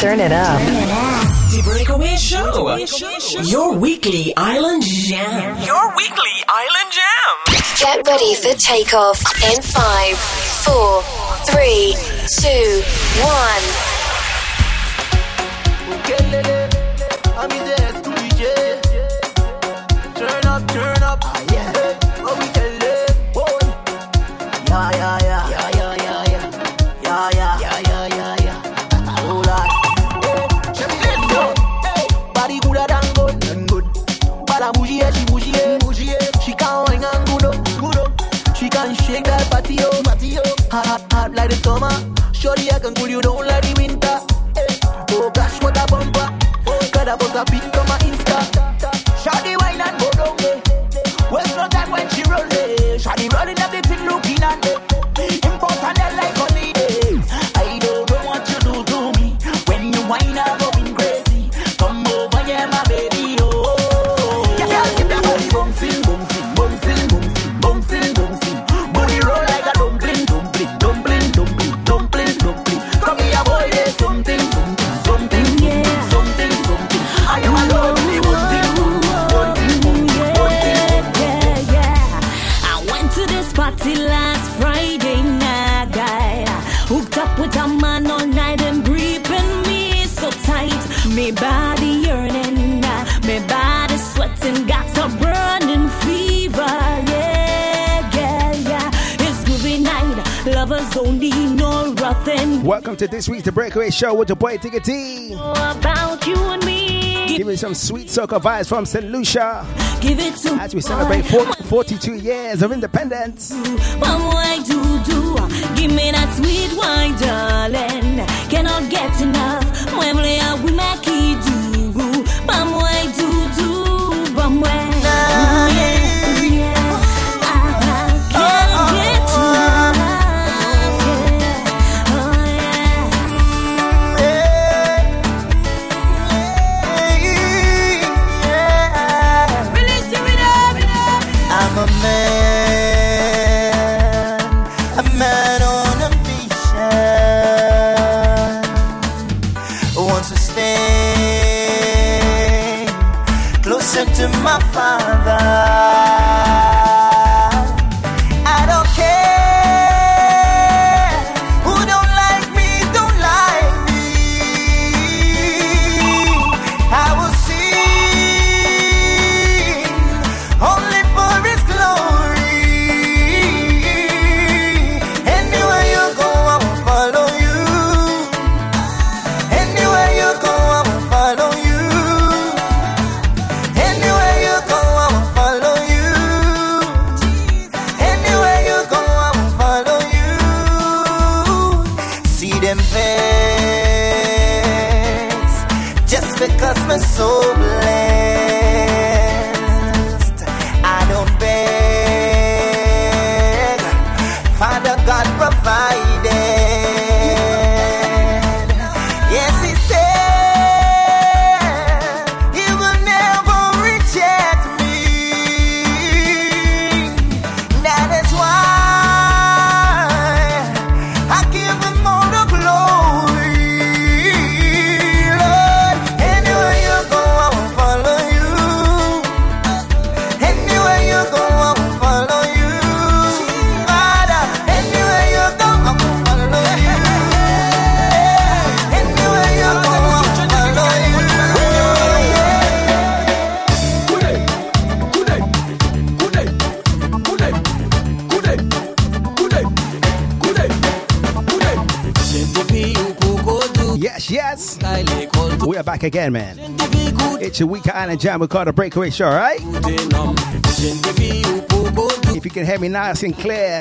Turn it up. The Breakaway Show. Your weekly island jam. Your weekly island jam. Get ready for takeoff in five, four, three, two, one. cool, you don't like the winter. Eh, oh gosh, what a bumper. Cada boss a big come to this week's The Breakaway Show with your boy Digga D. About you and me. Give me some sweet soca vibes from St. Lucia. Give it to As we celebrate 40, 42 years of independence. Do, do, do. Give me that sweet wine, darling. Cannot get enough. When we make it. again, man. It's a week island jam. We call the breakaway show, right? If you can hear me nice and clear,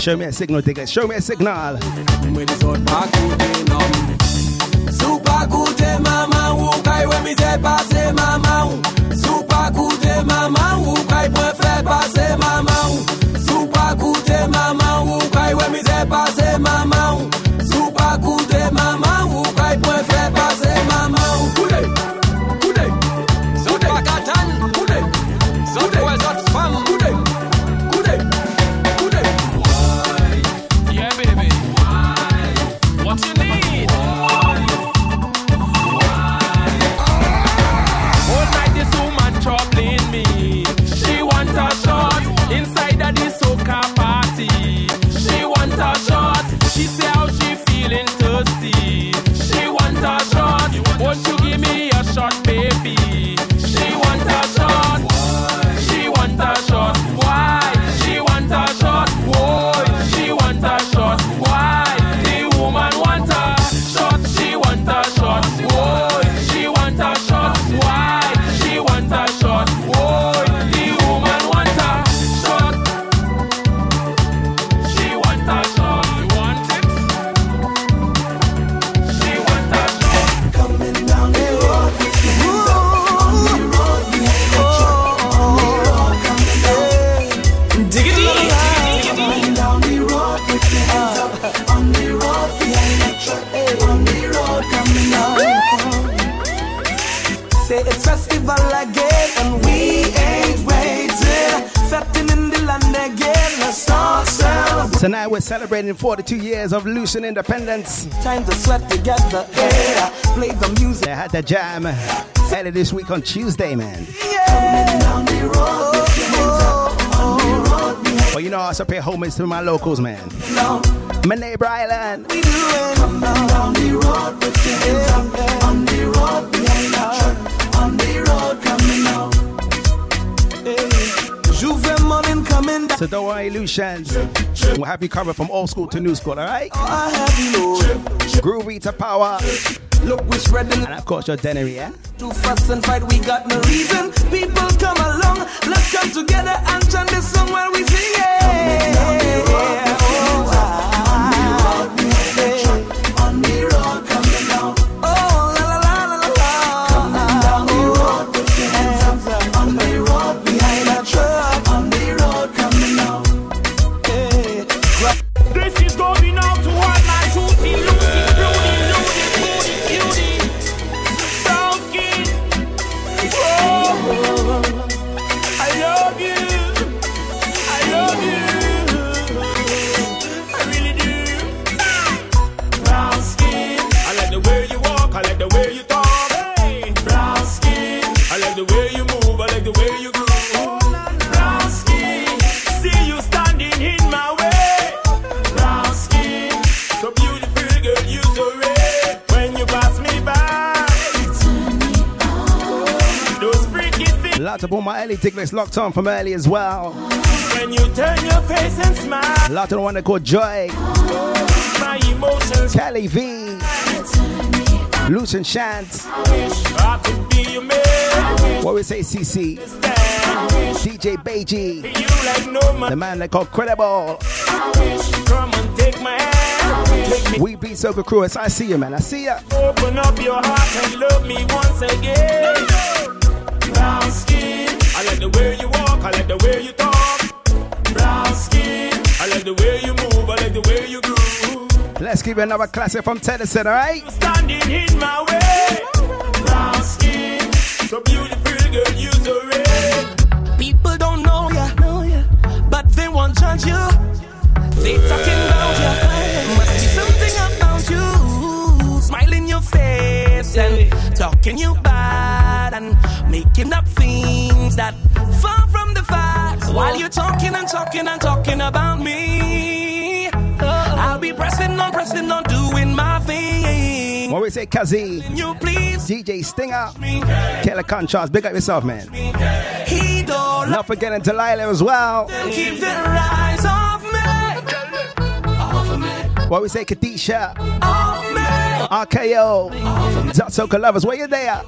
show me a signal, ticket. Show me a signal. Super kute mama ou we mi pass? mama Super mama mama Super mama we mama Akoute mamão, o kay pou fè pase maman ou kouye celebrating 42 years of Lucian independence. Time to sweat together, yeah. Play the music. They had the jam earlier this week on Tuesday, man. But you know, I also pay homage to my locals, man. My neighbor island. Jouvert morning coming down. So don't worry, Lucians. We'll have you covered from old school to new school, alright? Oh, I have you know. Groovy to power. Look, we're spreading And of course, your Dennery, yeah? to fuss and fight. We got no reason. People come along. Let's come together and chant this song while we sing it. Lots of all my early tickets locked on from early as well. When you turn your face and smile, Lot of the one called Joy, my emotions Kelly V, Lucent Shant, I could be your man. what we say, CC, DJ Beiji, like no the man. that called Credible. Come and take my hand. We beat Soca Crew, as I see you, man. I see ya. open up your heart and love me once again. Brown skin, I like the way you walk. I like the way you talk. Brown skin, I like the way you move. I like the way you groove. Let's give you another classic from Tennyson, alright? standing in my way. Brown skin, so beautiful, girl, you so rare. People don't know ya, know ya, but they won't judge you. They talking about ya. Must be something about you. Smile in your face and talking you bad and making up things that far from the facts. While you're talking and talking and talking about me, oh. I'll be pressing on, pressing on, doing my thing. What we say, Kazi, You please DJ Stinger. Killer Contrast, big up yourself, man. He don't Not forgetting Delilah as well. keep their eyes off me. Off me. What we say, Kadisha, Off me. RKO, Dot Soca Lovers, where you there?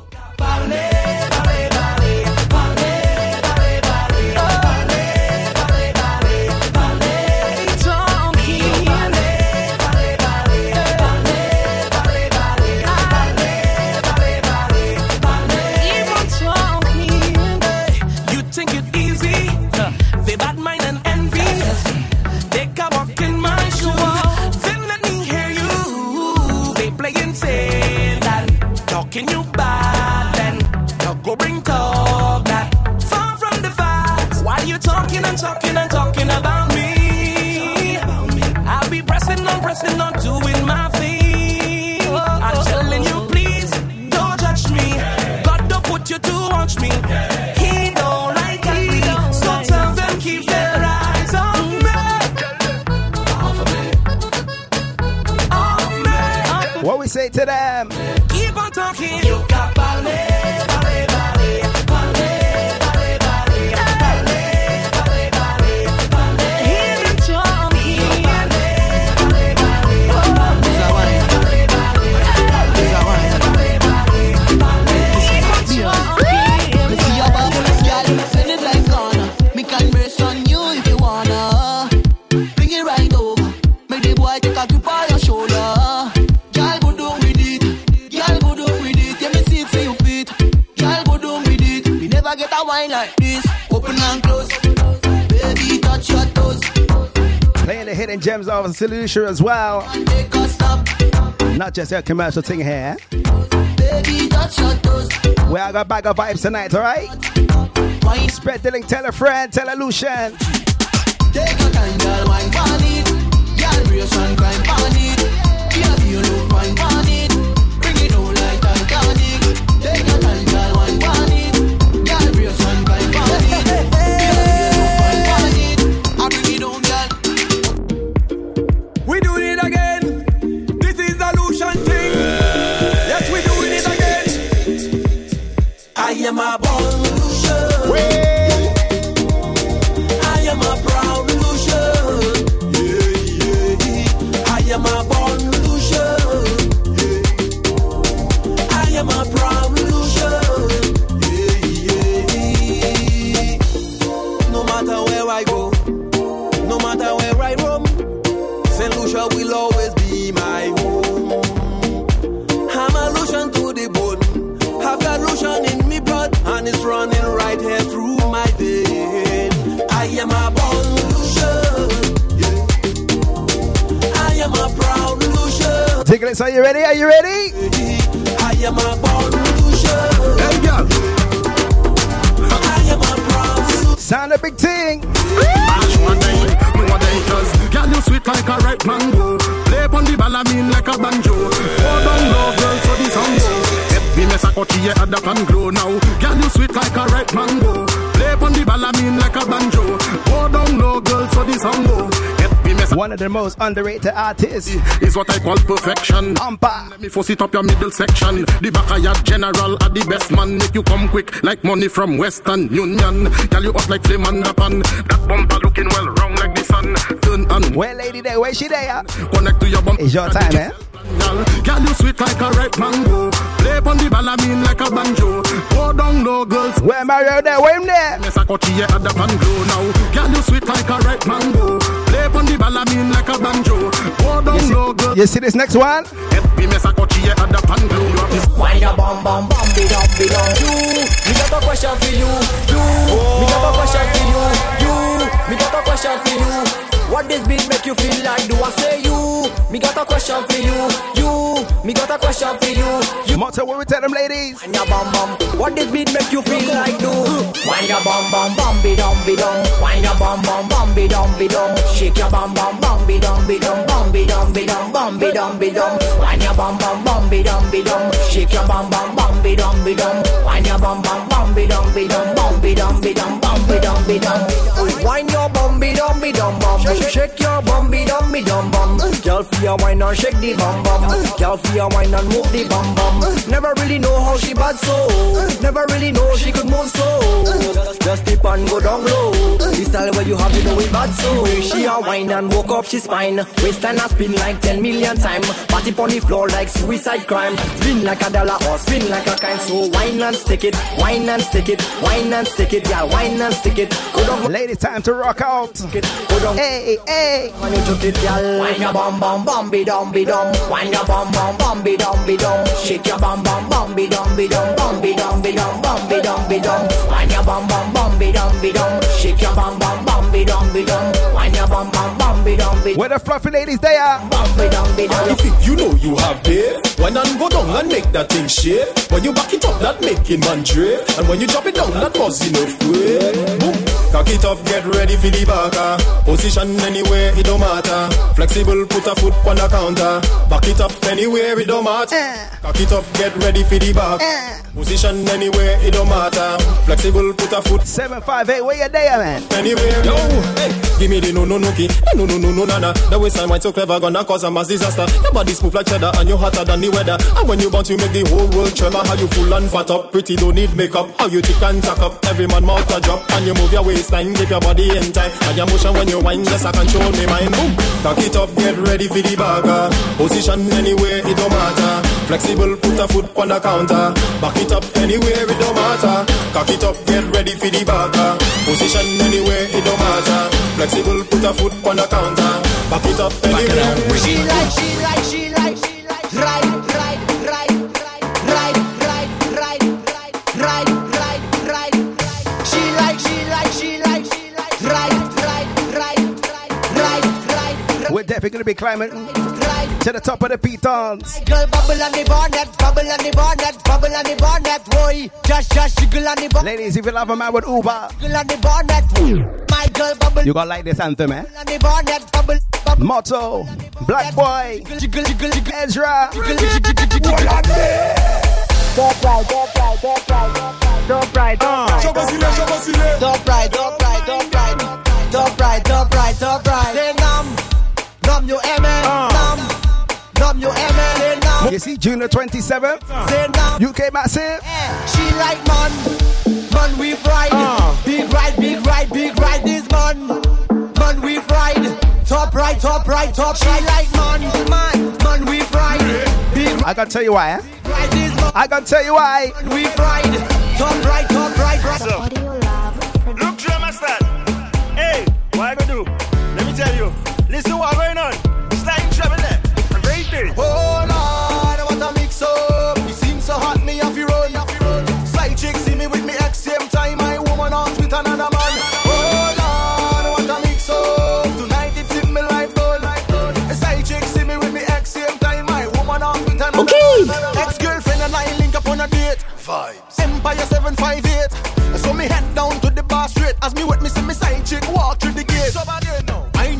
Go bring talk that far from the facts. While you talking and talking and talking about me, I'll be pressing on, pressing on, doing my thing. I'm telling you, please don't judge me. God don't put you to watch me. He don't like me, so tell them keep their eyes on me. Off of me. Off me. What we say to them? Playing the hidden gems of Solution as well. Not just a commercial thing here. We are got bag of vibes tonight, alright? Spread the link, tell a friend, tell a Lucian. take wine you look. my boy. Tickets, are you ready? Are you ready? I am a. I am a Sound a big thing. Girl you sweet like a ripe mango. Play pon the ball, I mean like a banjo. Hold on low, girl, song me mess yeah, add up and glow now. Girl you sweet like a ripe mango. One of the most underrated artists. is what I call perfection. Ampa. Let me force it up your middle section. The back of your general are the best man. Make you come quick like money from Western Union. Girl, you up like flame on the pan. That bumper looking well wrong like the sun. Turn on. Where lady there? Where she there? Connect to your bumper. It's your time, eh? Girl, girl, you sweet like a ripe mango. Play on the ball, I mean like a banjo. Go down low, girls. Where Mario there? Where him there? Yes, I got you at the pan glow now. Girl, you sweet like a ripe mango. Play on the ball, I mean like a banjo. Go down low, girls. You see this next one? Happy mess, I got you at the pan glow. You have this Why your bum bum bum be dum be dum You, me got a question for you You, me got a question for you You, me got a question for you. What this beat make you feel like? Do I say you? Me got a question for you. You, me got a question for you. You Motto, what we tell them ladies? Wine your bum bum. What this beat make you feel like? Do? Wine your bum bum bum be dum be dum. Wine your bum bum bum be dum be dum. Shake your bum bum bum be dum be dum. Bum be dum be dum bum be dum be dum. Wine your bum bum bum be dum be dum. Shake your bum bum bum be dum be dum. Wine your bum bum bum be dum be dum. Bum be dum be dum bum be dum be dum Wine your bum be dum be dum bum Shake your bum be dum be dum bum. Girl for your wine and shake the bum bum. Girl for your wine and move the bum bum. Never really know how she bad so. Never really know she could move so. Just tip and go down low. The style where you have to know it bad so. She a wine and woke up she spine. Waistline a spin like 10 million time. Party on the floor like suicide crime. Spin like a dollar or spin like a kind. So wine and stick it, wine and stick it Wine and stick it, yeah, wine and stick it. Go down. Ladies, time to rock out. go down. Hey, hey. When you took it, girl. Wine your bum bum bum be dum be dum. Wine your bum bum bum be dum be dum. Shake your bum bum bum be dum be dum. Bum be dum be dum bum be dum be dum. Wine your bum bum bum be dum be dum. Shake your bum bum bum be dum be dum. Be dum be Where the fluffy ladies they are? bum be dum be dum. If it, you know you have babe, why not go down and make that thing shake? When you back it up, that making man drape, and when you drop it down, that buzzing enough way. Boom. Cock it up, get ready for the baka. Position anywhere, it don't matter. Flexible, put a foot on the counter. Back it up anywhere, it don't matter. Cock it up, get ready for the back. Position anywhere, it don't matter. Flexible, put a foot 758, where you there, man? anywhere. Yo, hey, give me the no no no key. Hey, no no no no nana. The way waistline wine so clever gonna cause a mass disaster. Your body smooth like cheddar and you're hotter than the weather. And when you bounce, you make the whole world tremor. How you full and fat up, pretty don't need makeup. How you thick and tack up, every man mouth a drop. And you move your waistline, keep your body in time. And your motion when you whine, just I control me mind. Boom, cock it up, get ready for the bagger. Position anywhere, it don't matter. Flexible, put a foot on the counter. Back it up anywhere, it don't matter. Cock it up, get ready for the bagger. Position anywhere, it don't matter. Flexible, put a foot on the counter. Back it up anywhere. She like, she like, she right. We're definitely gonna be climbing to the top of the pitons. Girl, bubble on the bonnet, bubble on the bonnet, bubble on the bonnet, boy. Just, just jiggle on the bonnet. Ladies, if you love a man with Uber, Jiggle on the bonnet. My girl, bubble you gonna like this anthem, eh? on the bonnet, bubble, bubble. Motto, Black Boy, Jiggle, jiggle, jiggle, Ezra. jiggle, jiggle, jiggle, jiggle. Don't ride, don't ride, don't ride, don't ride, don't ride, don't ride, don't ride, don't ride, don't ride, don't ride, don't ride, don't ride. Say nam, nam you aimé, nam, nam you aimé. Say nam, You see, June the 27th, say nam. UK Massive. She like man, man we ride, big ride, big ride, big ride this man, man we ride. Top right, top right, top. She like man, man, man we ride, big I gotta tell you why, eh? ride this man. I gotta tell you why. We ride, top right, top right, right. Look, drum master. Hey, what I gonna do? Let me tell you. Listen what going on. It's like trouble there. Rate it. Oh Lord, what a mix up. It seems so hot, me off your road. Side chick see me with me ex same time. My woman on with another man. Oh Lord, what a mix up. Tonight it's in me life goal. Side chick see me with me ex same time. My woman on with another man. Ex girlfriend and I link up on a date. Vibes. Empire 758. So me head down to the bar straight. As me with me see me side chick walk through the gate.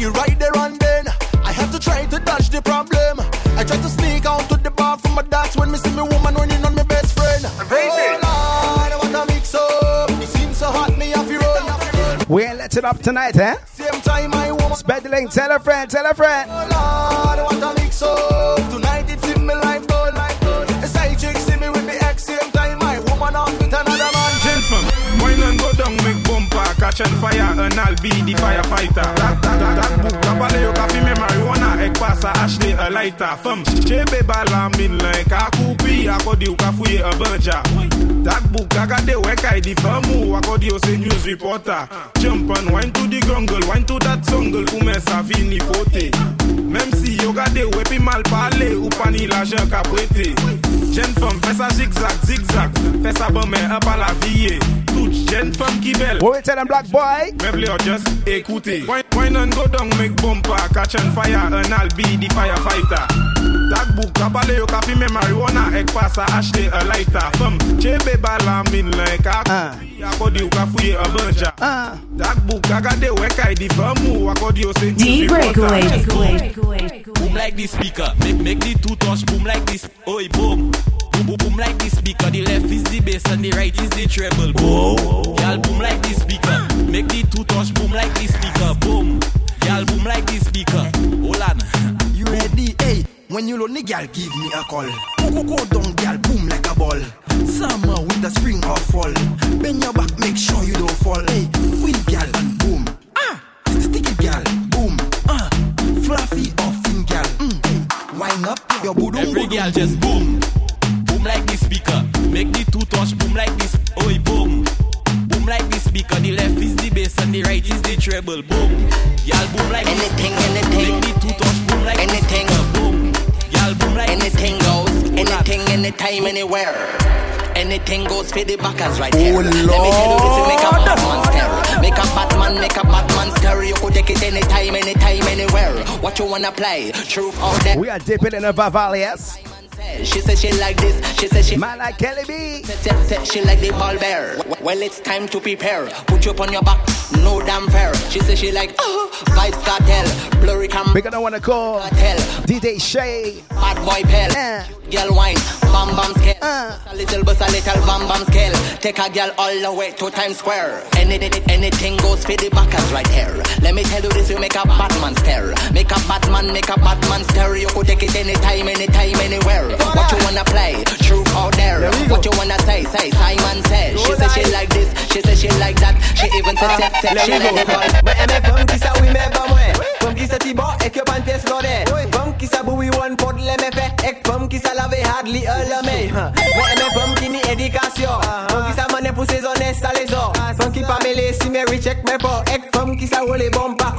I right there and then. I have to try to dodge the problem. I try to sneak out to the bar from my dance when me see me woman running on my best friend. Oh Lord, what a mix up. It seems so hot, me off your road. We ain't let it up tonight, eh? Same time, my woman. Spread the link, tell a friend, tell a friend. Oh Lord, what a mix up. kitchen fire and I'll be the firefighter. That, that, that, that book, kabale yo kafi me marijuana, ek pasa ashte a lighter. Fem, chebe bala min len, ka koupi, akodi yo ka fouye a banja. That book, agade wekai di famu, akodi yo se news reporter. Jump and wine to the grungle, wine to that sungle, Ume sa vini fote. Mem si yo gade wepi mal pale, ou pani la jen ka prete. jen fom fè sa zigzag, zigzag. Fè sa bon men an pa la viye eh. Tout jen fom ki bel What we tell them black boy? Me vle yo oh, just ekoute Wine an go down make bompa Catch an fire an al be di firefighter. Takbouk kapale yo kapi me marijuana Ek pasa ashte a lighter. Fom chebe bala min like a... Uh yo kafuye a banja. Ah. That book, agade wekai di famu, akodi yo se D breakaway. Boom like this speaker, make make the two touch boom like this. Oi boom. Boom boom boom like this speaker. The left is the bass and the right is the treble. Boom. Y'all boom like this speaker. Make the two touch boom like this speaker. Boom. Y'all boom like this speaker. Hold on. You ready? Hey, when you lonely, girl, give me a call. Go, go, go down, girl, boom like a ball. Summer, winter, spring or fall. Bend your back, make sure you don't fall. Hey, win, girl, and boom. Ah, sticky, girl, boom. Ah, fluffy or thin, girl. Mm. Wind up your booty. Every girl just boom. Boom like this speaker. Make the two touch boom like this. Oi boom. Boom like this speaker. The left is the bass and the right is the treble. Boom. Y'all boom like anything, this. anything. Make the two touch boom like Anything. this. speaker. Boom. Boom like Anything goes, anything, anytime, anywhere. Anything goes for the backers right here. Oh, Let me tell you this, make a Batman stare. Make a Batman, make a Batman stare. You could take it anytime, anytime, anywhere. What you wanna play? Truth or dare. We are dipping in the Vavalias. She said she like this. She said she Man like Kelly B. Said, said she like the ball bear. Well, it's time to prepare. Put you up on your back. No damn fair. She said she like oh, vibes cartel. Blurry cam. We're gonna wanna call cartel. DJ Shay. Bad boy pal. Girl wine. Bam bam scale. Uh. A little bus, a little bam bam scale. Take a girl all the way to Times Square. Anything, anything goes for the backers right here. Let me tell you this, you make a Batman stare. Make a Batman, make a Batman stare. You could take it anytime, anytime, anywhere. What you wanna play? Truth or dare? What you wanna say? Say Simon says. She said she like this, she said she like that. She even said, said, said she like it all. Mais aimez femme qui sa oui mais pas moi Femme qui sa tibo et que pan pièce lodé Femme qui sa boui one pot les me fait Et femme qui sa lave hardly a le me Mais aimez femme qui ni éducation Femme qui sa mané pour ses honnêtes ça les Femme pas mêlé si mes recheck mes pas Ek femme qui sa roule bumper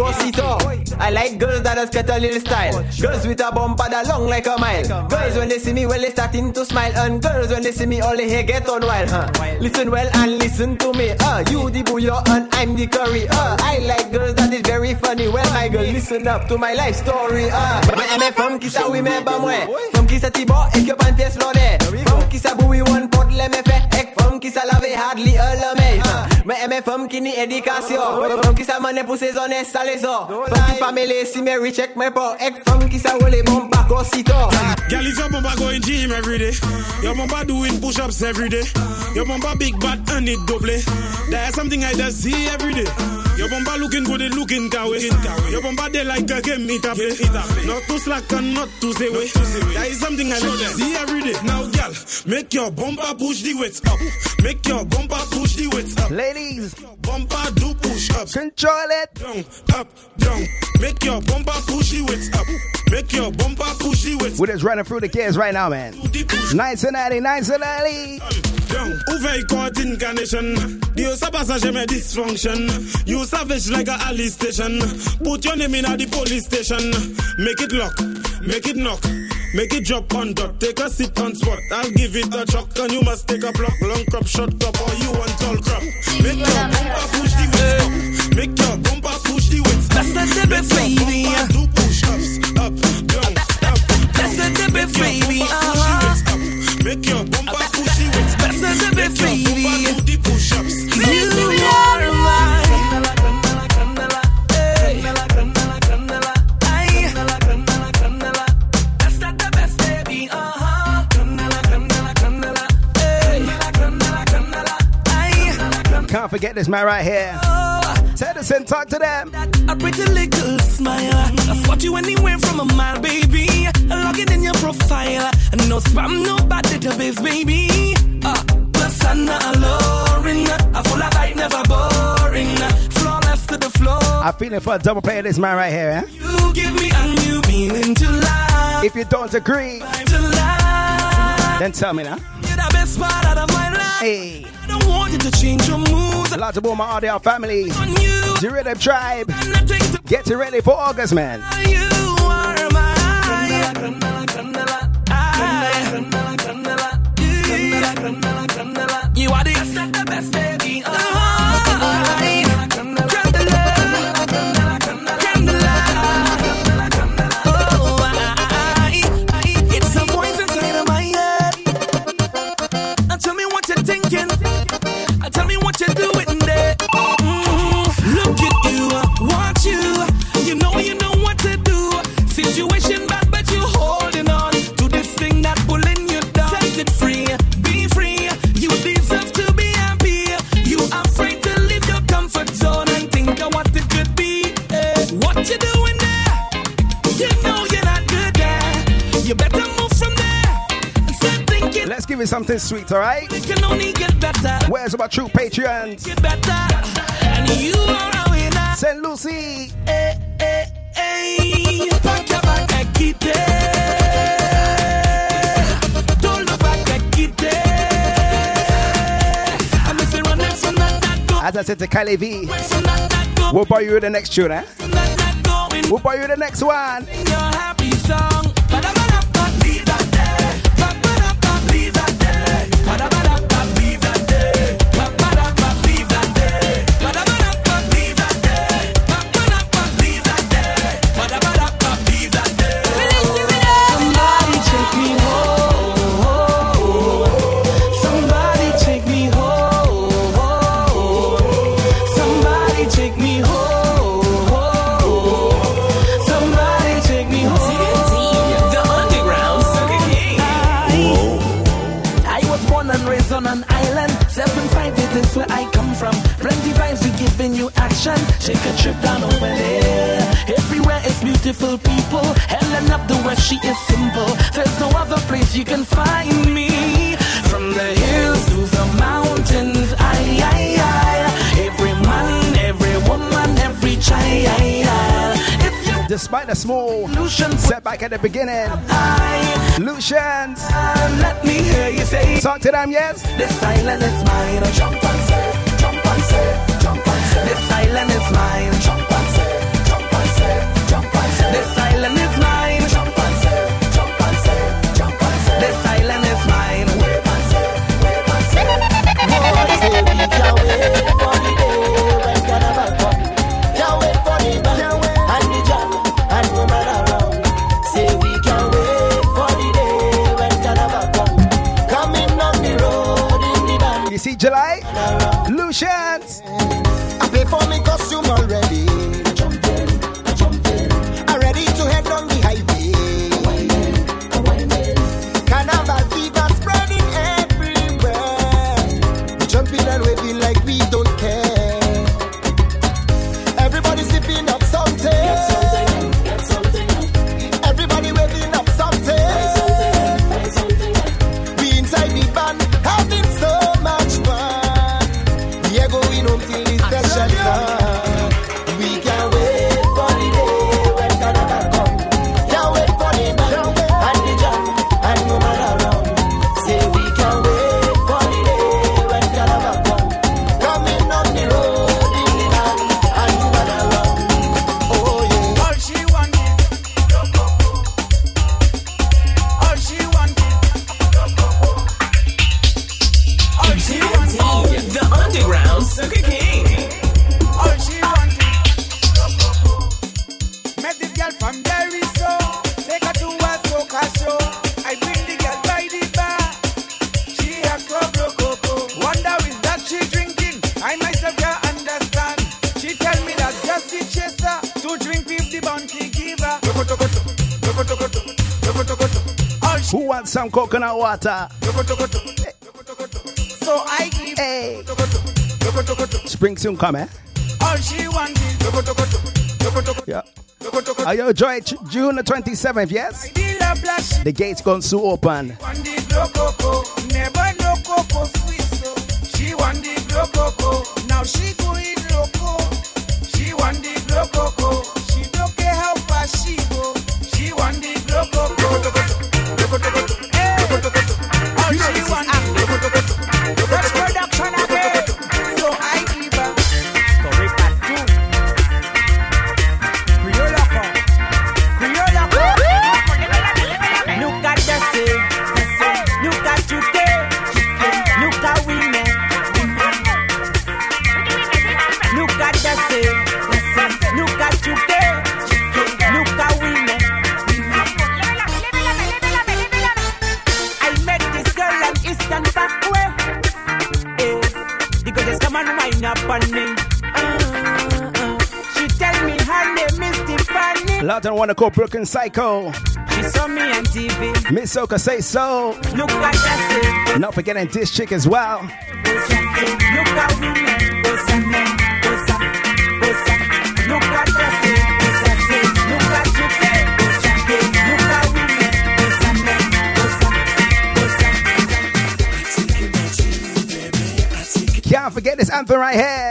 I like girls that has got a little style. Girls with a bumper that long like a mile. Girls when they see me well they starting to smile. And girls when they see me all they hair get on wild huh? Listen well and listen to me uh, You the bouillon and I'm the curry uh, I like girls that is very funny. Well my girl listen up to my life story uh. Mais mes femmes qui sa oui mais pas moi Femme qui sa tibo et que pas une pièce l'honneur Femme qui sa boui one pot les me fait Ek femme qui sa lave hardly a lame Mais mes femmes qui ni éducation Femme qui sa mané pour ses honnêtes ça les a Femme qui pas mêlé si mes recheck mes pas Ek qui sa roule bon pas cosito Girl, is your bumper going gym every day? Your bumper doing push-ups every day. Your bumper big bad and it double. That's something I just see every day. Your bumper looking good, it looking kawe. Your bumper they like a game it up. Not too slack and not too say way. That is something I know that see every day. Now, girl, make your bumper push the weights up. Make your bumper push the weights up. Ladies, bumper do push ups. Control it. Down, up, down. Make your bumper push the weights up. Make your bumper push the weights We're just running through the kids right now, man. Nice and early, nice and early. Young, Uve caught incarnation. The osa passage me dysfunction. You savage like a alley station. Put your name in at the police station. Make it lock, make it knock. Make it drop on dot, take a sit on spot. I'll give it a chuck, and you must take a block. Long crop, short crop, or you want tall crop. Make your bumper push the weights up. Make your bumper push the weights up. That's the debit, baby. Do push ups, up, down, up. That's the debit, baby. Uh-huh. Make your bumper push the weights up. That's the debit, baby. Do the push ups. You are mine. Can't forget this man right here. Teddyson, talk to them. A pretty little smile. I spot you anywhere from a mile, baby. Log it in your profile. No spam, no bad database, baby. Uh, persona alluring. A full of light, never boring. Flawless to the floor. I'm feeling for a double play of this man right here. Eh? You give me a new meaning to life. If you don't agree, then tell me now. You're the best part of my life. Hey. I want you to change your moves. Lots of all my audio family. The Rhythm Tribe. Get ready for August, man. You are my give it something sweet, alright? It can only get better. Where's my true Patreons? Get better. And you are a winner. St. Lucie. Hey, hey, hey. Pack your bag and get it. Don't look back and get it. I miss you running from that, that go. As I said to Kylie V, From that, that go. we'll buy you the next tune, eh? From that, that going. We'll buy you the next one. Take a trip down over there. Everywhere is beautiful people. Helen up the west, she is simple. There's no other place you can find me. From the hills to the mountains, I, I, I. Every man, every woman, every child. Despite the small setback at the beginning, I, Lucians, let me hear you say. talk to them, yes? This silence is mine. Jump and say, jump and say, jump and is mine. coconut water. So I give. Hey. Spring soon come, eh? All she wants is. Yeah. Are you enjoy June the 27th, yes? The gates gone to open. Now she going out and want to call Brooklyn Psycho. She saw me on TV. Miss Oka say so. Look what I said. Not forgetting this chick as well. Look at Look Look Can't forget this anthem right here.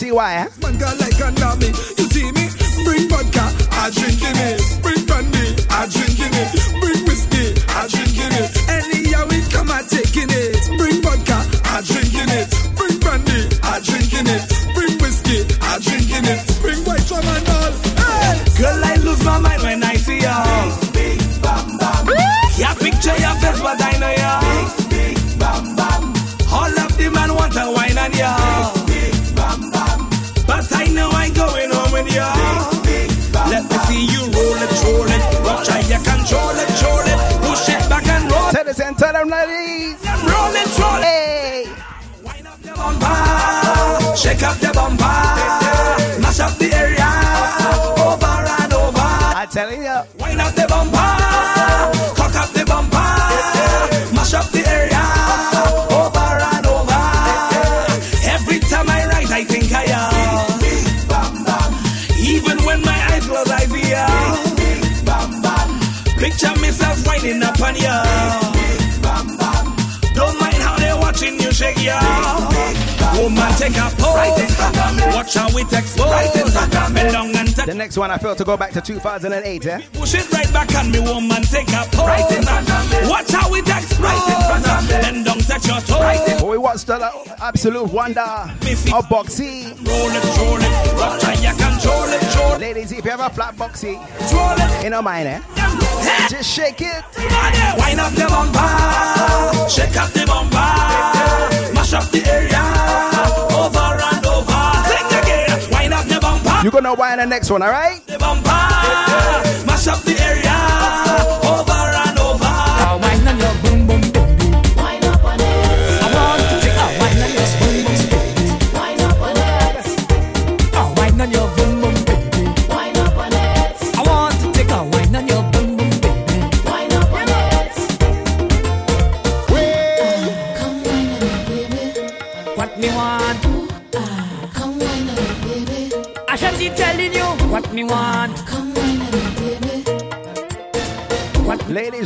see why. Eh? Man girl like a nami. You see me? Bring vodka, I drink in it. Bring brandy, I drink in it. Bring whiskey, I drink in it. Any we come, I it. Bring vodka, I drink in it. Bring brandy, I drink in it. Bring whiskey, I drink in it. Bring white rum and all. Hey! Girl, I lose my mind when I see you. Big, big, bam, bam. Picture your face, but I know you. Big, big, bam, bam. All of the want to wine you. roll it, roll it, push it back and roll. Tell us and tell them ladies. Roll it, roll it. Hey. Wind up your bumper, shake up the bumper. On ya. Don't mind how they're watching you shake ya. Woman, take a pose. Watch how it explodes. Bend down and touch The next one I felt to go back to 2008, eh? Push it right back on me, woman. Take a pose. Watch how it explodes. Bend down, touch your toes. Right We watched the absolute wonder of Boxy. Roll it, roll it. Watch how you control it, control it. Ladies, if you have a flat Boxy, Roll it. in a mind, eh? Just shake it. Wind up the bumper, shake up the bumper, mash up the area, over and over. Again, wind up the bumper, You're gonna wind the next one, alright? the bumper, mash up the area,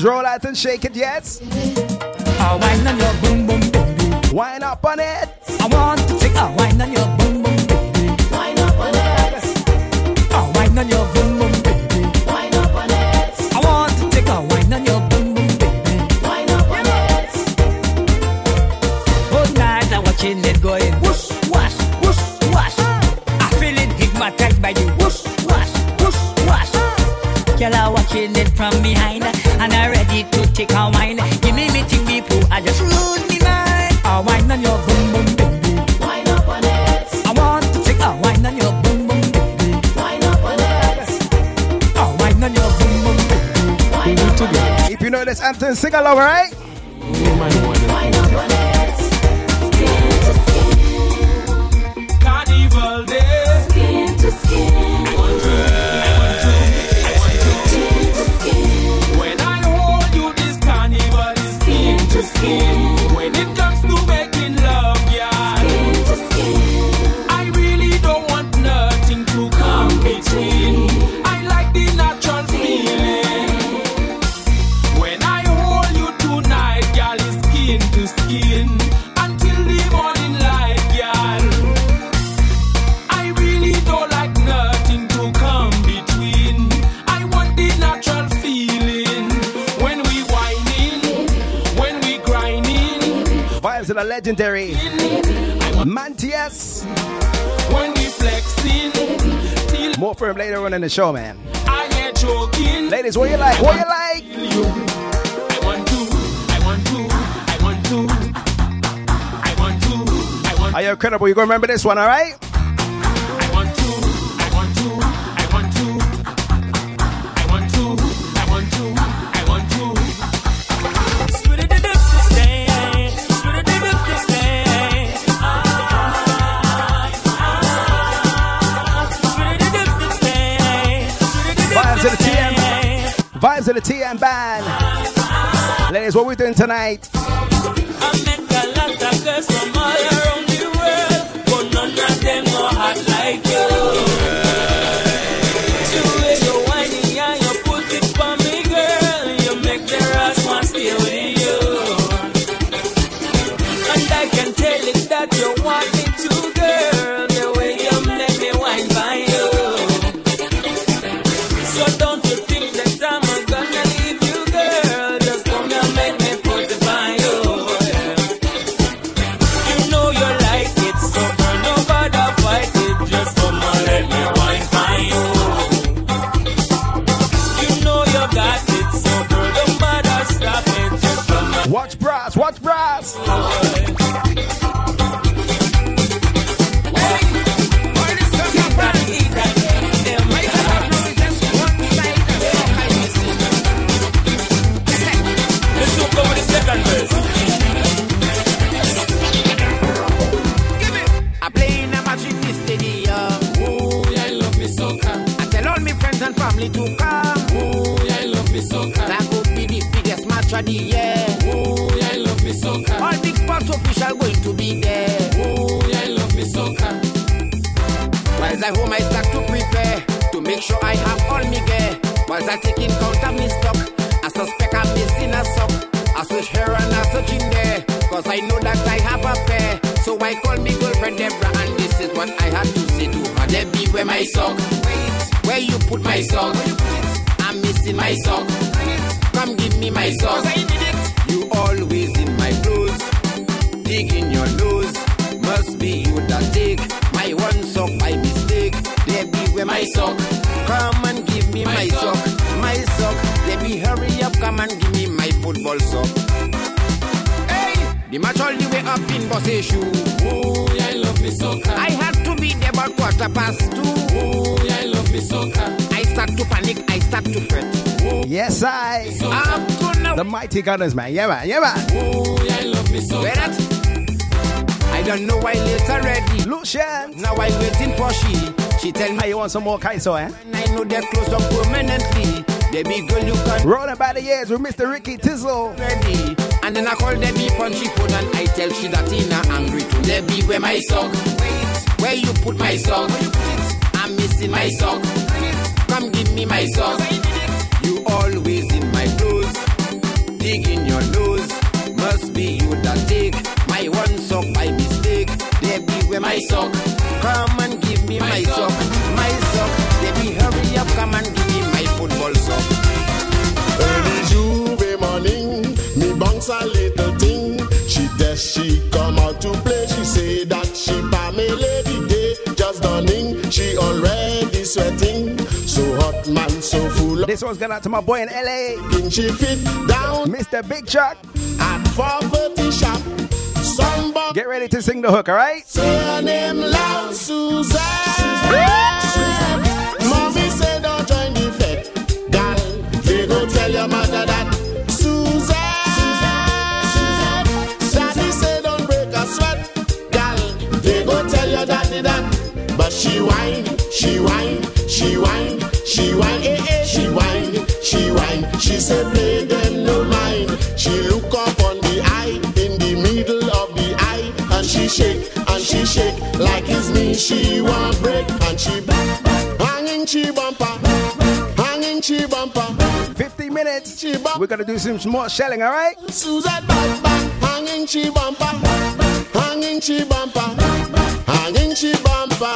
roll out and shake it, yes? Ah, wine on your boom boom baby. Wine up on it. I want to take a wine on your boom ready take a wine. Give me me thing before I just lose me mind. A wine on your boom boom baby. Wine up on it. I want to take a wine on your boom boom baby. Wine up on it. A wine on your boom boom baby. Wine up on it. If you know this anthem, sing along, alright? Wine up on it. Carnival day. Skin to skin. Skin legendary Mantias. when we flexing, More for him later on in the show, man. I get joking. Ladies, what you like? What you like? I want to, I want to, I want to, I want to, I want Are you incredible? You gonna remember this one, alright? I the TM band. Ladies, what we doing tonight? I met me and this is what I had to say to her. Debbie, where my sock? Wait, where you put my sock? I'm missing my sock. Come give me my sock. You always in my clothes, dig in your nose. Must be you that take my one sock by mistake. Debbie, where my sock? Come and give me my, sock. My sock. Debbie, hurry up, come and give me my football sock. Hey, the match all the way up in Bossy shoe. About quarter past. Oh, yeah, I love me soccer. I start to panic, I start to fret. Yes, I. I'm gonna. The mighty gunners, man. Yeah, man. Yeah, man. Oh, yeah, I love me soccer. Where that? I don't know why late already. Lucian. Now I'm waiting for she. She tell me Hey, you want some more Kaiso, eh? I know they're close up permanently. Baby girl, you can Rolling by the years with Mr. Ricky Tizzle. ready. And then I call Debbie punchy phone and I tell she that in a angry to Debbie where my sock. Wait, where you put my sock? I'm missing my sock. Come give me my sock. You always in my clothes, dig in your nose. Must be you that take my one sock by mistake. Debbie where my sock? Come and give me my, sock. My sock. Debbie hurry up, come and give me my football sock. Early Jouvert morning, me bounce a little thing. She does she come out to play. She already sweating, so hot man, so full. This one's going out to my boy in LA. Can she fit down Mr. Big Chuck. at 4:30 shop? Somebody Get ready to sing the hook, all right? say her name loud, Susan. Mommy say don't oh, join the fete, gal. They go tell your mother that she whine, she whine, she whine, she whine, eh eh, she whine, she whine. She say play them no mind. She look up on the eye in the middle of the eye, and she shake and she shake like it's me. She want break and she back, back, hanging she bumper, hanging she bumper. 50 minutes. She bump. We're going to do some more shelling, all right? Susan back back, hanging chi bumper, hanging chi bumper, hanging chi bumper.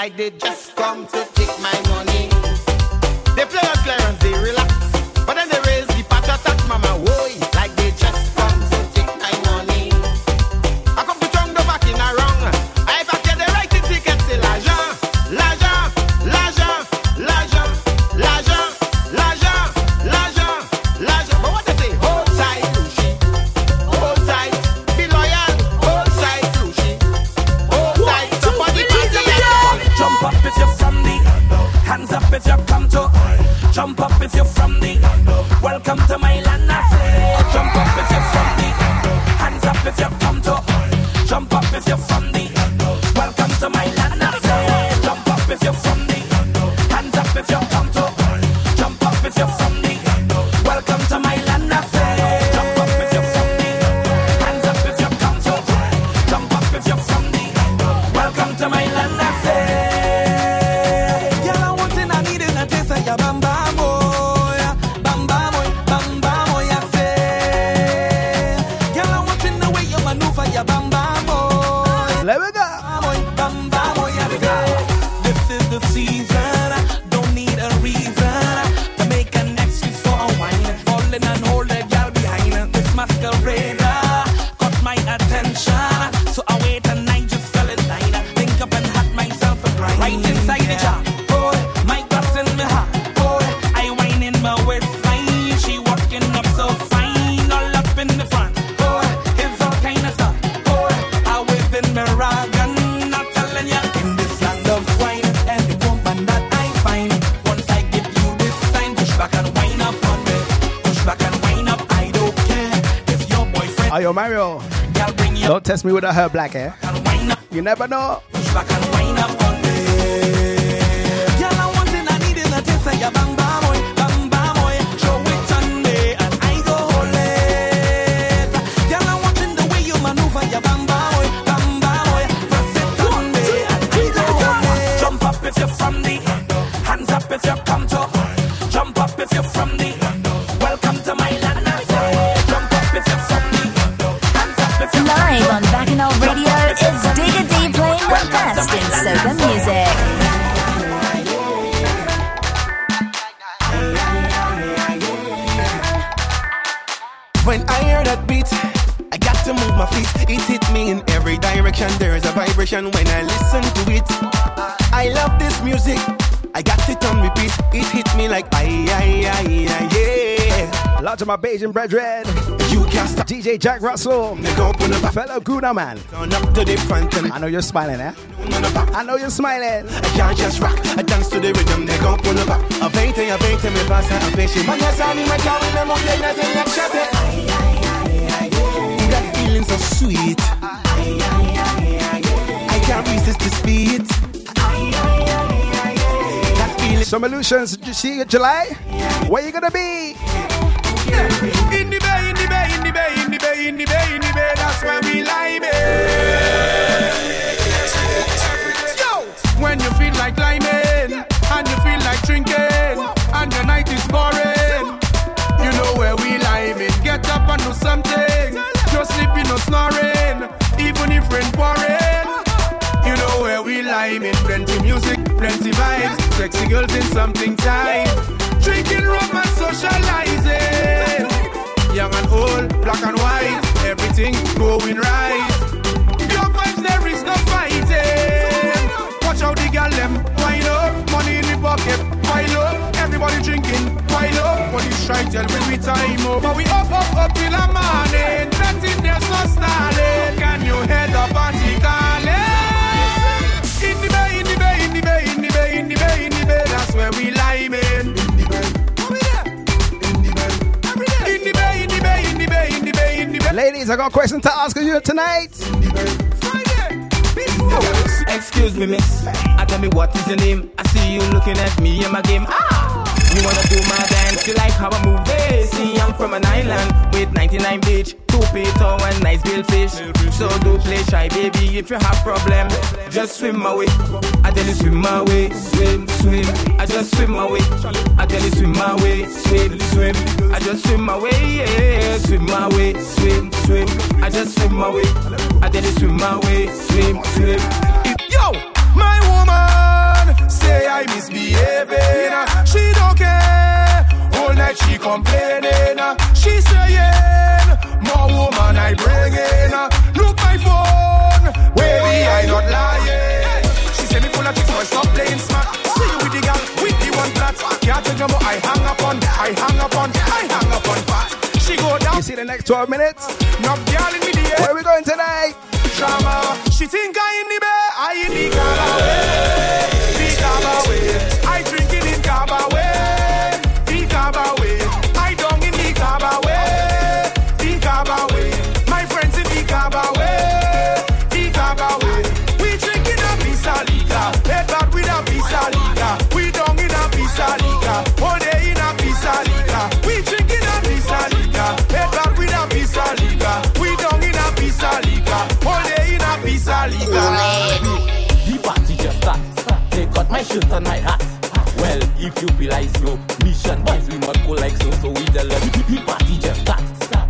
Like they just come to take my welcome to my land I say. Jump up if you're from the hands up if you come to jump up if you're from test me with a her black hair. You never know. Of my Bajan brethren. You can't stop. DJ Jack Russell. Fellow Guna man. Up to the front and I know you're smiling, eh? I know you're smiling. I can't just rock. I dance to the rhythm. They gon' pull it back. A veinte, a veinte, me pasa a peche. Man, ya sabe, me cago en la montaña, se la chate. That feeling so sweet. I can't resist this beat. Some illusions. Did you see July? Where you gonna be? In the bay, in the bay, in the bay, in the bay, in the bay, in the bay, that's where we lie, babe. Yo, when you feel like climbing and you feel like drinking and the night is boring, you know where we lie, in. Get up and do something. No sleeping, no snoring, even if rain pouring. You know where we lie, in. Plenty music, plenty vibes, sexy girls in something tight. Drinking rum and socializing. Old, black and white, everything going right. Your vibes, there is no fighting. Watch out the gal them, wind up, money in the pocket, pile up. Everybody drinking, pile up. But it's right till when we time up. But we up, up, up till the morning. Nothing there's no stalling. I got a question to ask you tonight. Excuse me, miss. I tell me what is your name? I see you looking at me in my game. Ah! You wanna do my dance? You like how I move? Hey, see, I'm from an island with 99 beach, two pito and nice bill fish. So do play shy, baby. If you have problem, just swim away. I tell you swim away, swim, swim. I just swim away. I tell you swim away, swim, swim. I just swim away, yeah, swim away, swim, swim. I just swim away. I tell you swim away, swim, swim. Yo, my woman say I misbehaving. She don't care. All night she complaining. She saying, more woman I bring in. Look my phone, baby I not lying. She say me full boy stop playing smart. See you with the girl, with the one flat. Can't take no more. I hang up on, I hang up on, I hang up on fat. She go down. You see the next 12 minutes? Enough girl in me the Where we going tonight? drama. She think I in Take out my shirt and my hat. Well, if you feel like slow, mission boys we must go like so. So we tell them the party just start.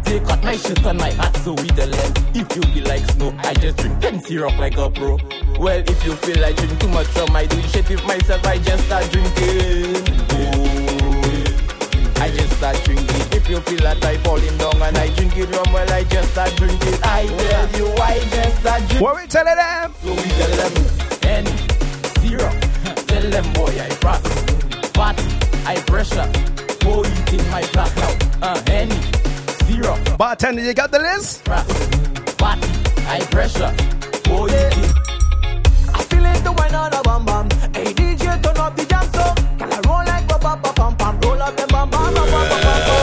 Take out my shirt and my hat. So we tell them if you feel like snow, I just drink ten syrup like a pro. Well, if you feel like drink too much rum, I do shit with myself. I just start drinking. Oh, I just start drinking. If you feel that I falling down and I drink it rum, well, I just start drinking. I tell you, I just start drinking. What we telling them? So we tell them, any zero. Tell them, boy, I frost. Party, I pressure. Boy, eat in my flat now. Uh, any zero. Bartender, you got the list? Frost. Party, I pressure. Boy, eat in. I feel it the wine on a bam bam. Hey DJ, turn up the jam song. Can I roll like ba ba ba pam pam? Roll up them bam bam bam bam bam bam. Flip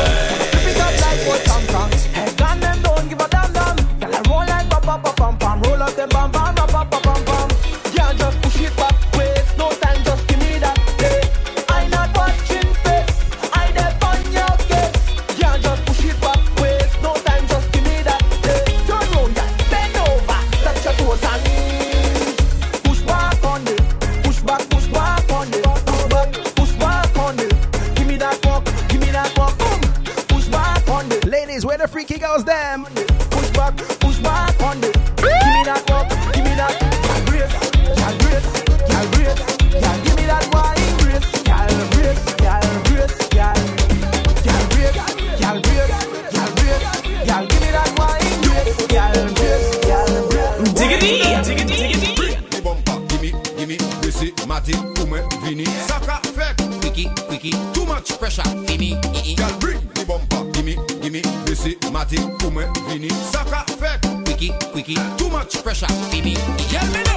pressure, fini. Girl, bring the bumper, gimme, gimme, bisi, mati, koumen, vini. Saka, fek, quickie, quickie, too much pressure, fini. Girl, me know.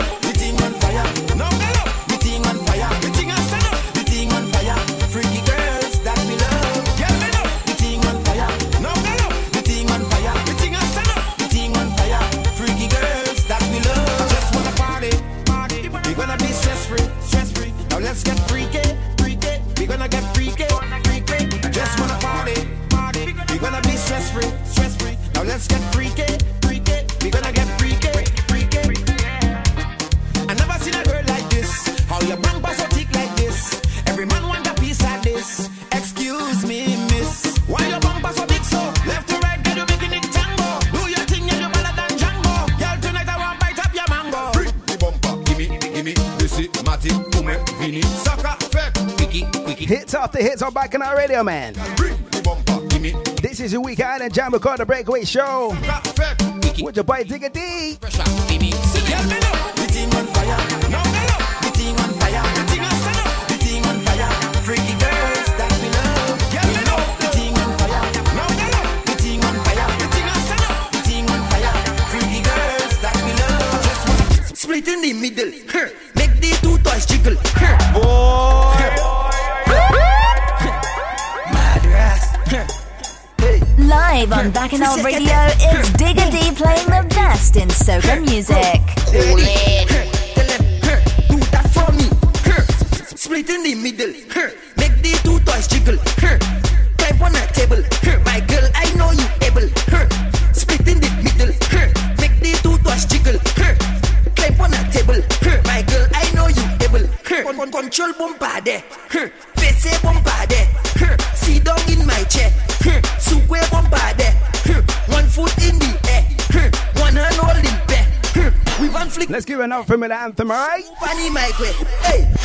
Man. This is the weekend and Jam record the breakaway show. With your boy Digga D. Familiar anthem, me, Funny, anthem, alright? Hey!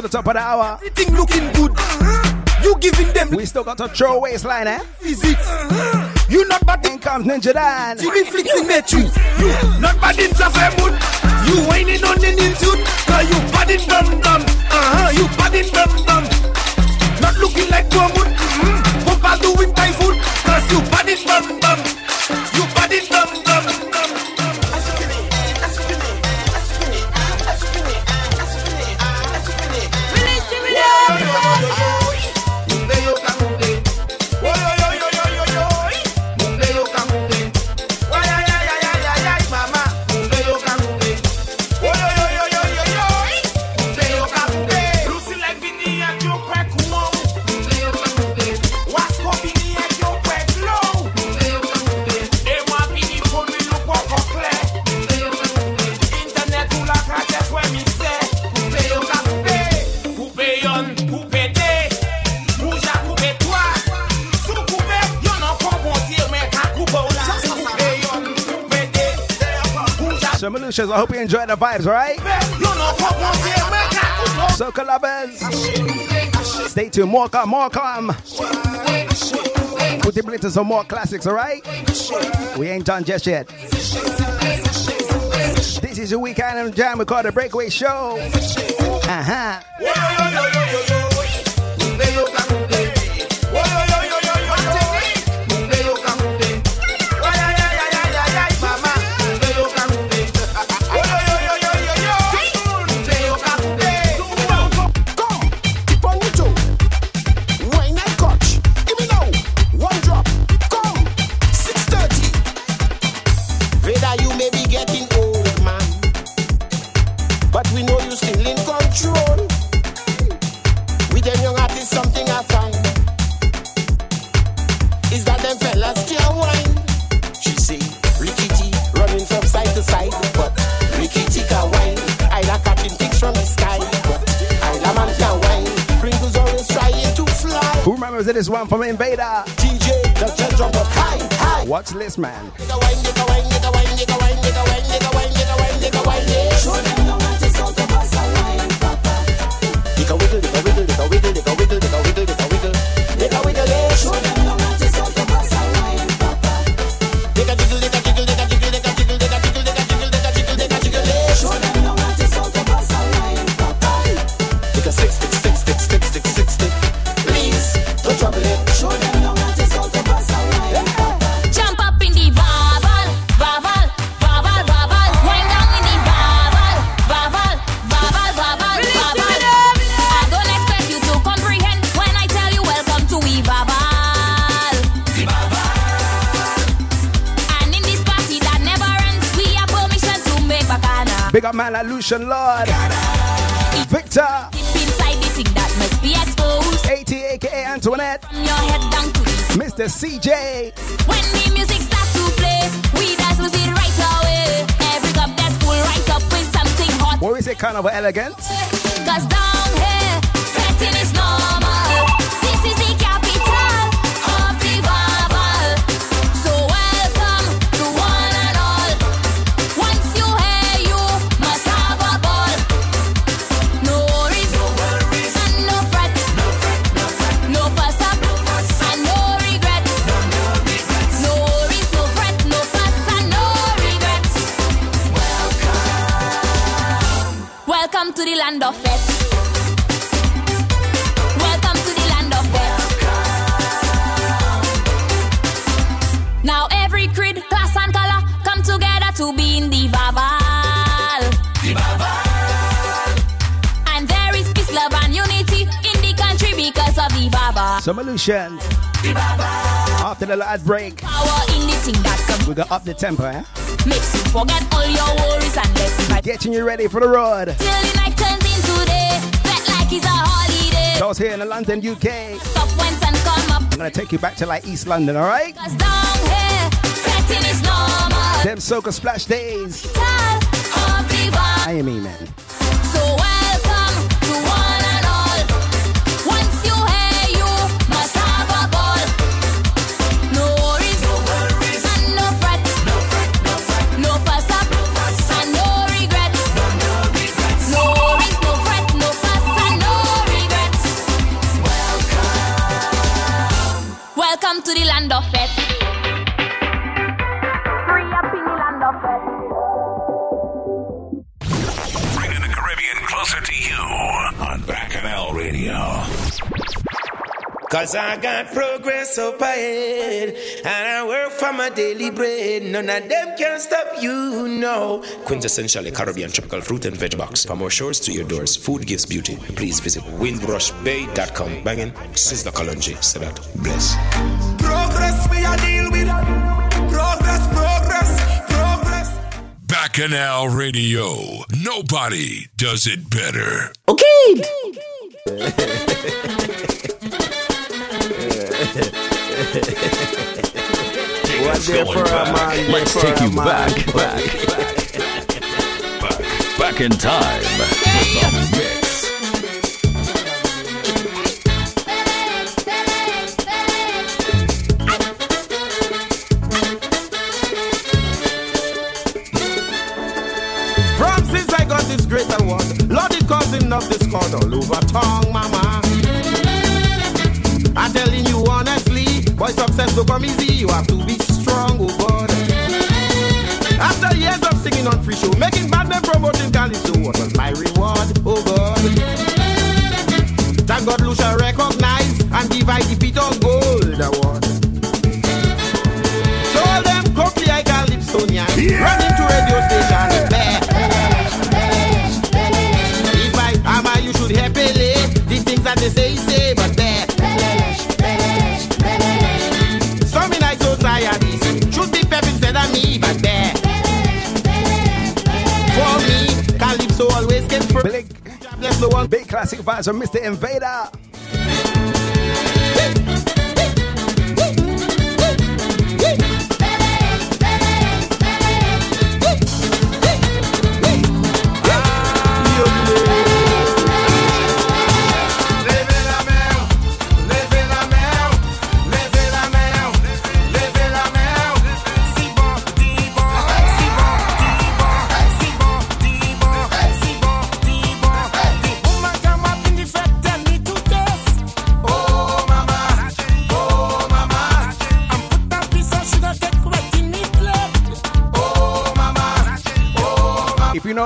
to the top of the hour. Everything looking good. Uh-huh. You giving them. We still got to throw waistline, eh? Physics. Uh-huh. You not bad in comes Ninja Dan. Jimmy flicking at you. Not bad in Zafemun. You whining on the tune. You bad in dum dum. Uh huh. You bad in dum dum. Not looking like Bomun. Mm-hmm. Papa doing typhoon. Cause you bad in dum dum. Sessions. I hope you enjoy the vibes, right? So, collabers, stay tuned. More come, more come. Put the blitz into some more classics, alright? We ain't done just yet. This is your weekend jam. We call the Breakaway Show. Uh huh. From Invader? DJ, the jump up high, high. Watch this, man. Must be exposed. AT aka Antoinette. From your head down to the Mr. CJ. When the music starts to play, we dance with it right away. Every cup that's full right up with something hot. What is it, Carnival Elegance? Cause down here, fretting is normal. Some illusions. After the last break, Power in the thing that comes we got up the tempo, eh? makes you forget all your worries and let. Getting you ready for the road. Till the night turns into day, felt like it's a holiday. Those here in the London, UK. Stop once and come up. I'm gonna take you back to like East London, alright? Cause down here, fretting is normal. Them soca splash days. Tell of the Baba. I am me, Cause I got progress up ahead And I work for my daily bread None of them can stop you, no Quintessentially Caribbean tropical fruit and veg box. For more shores to your doors, food gives beauty. Please visit windrushbay.com. Banging, Sister Kalonji. Say that. Bless. Progress we are deal with. Progress, progress, progress. Bacchanal Radio. Nobody does it better. Okay. What's there for a man, Let's for take a you man. back, back, back, back in time with the mix. From since I got this great award, Lord is causing up discord all over town, boy, success don't come easy. You have to be strong, oh God. After years of singing on free show, making bad time promoting Calypso, what was my reward? Oh God. Thank God Lucia recognized and divide the Peter Gold Award. So all them copy I Calypsonian Yeah. running to radio station classic vibes from Mr. Invader.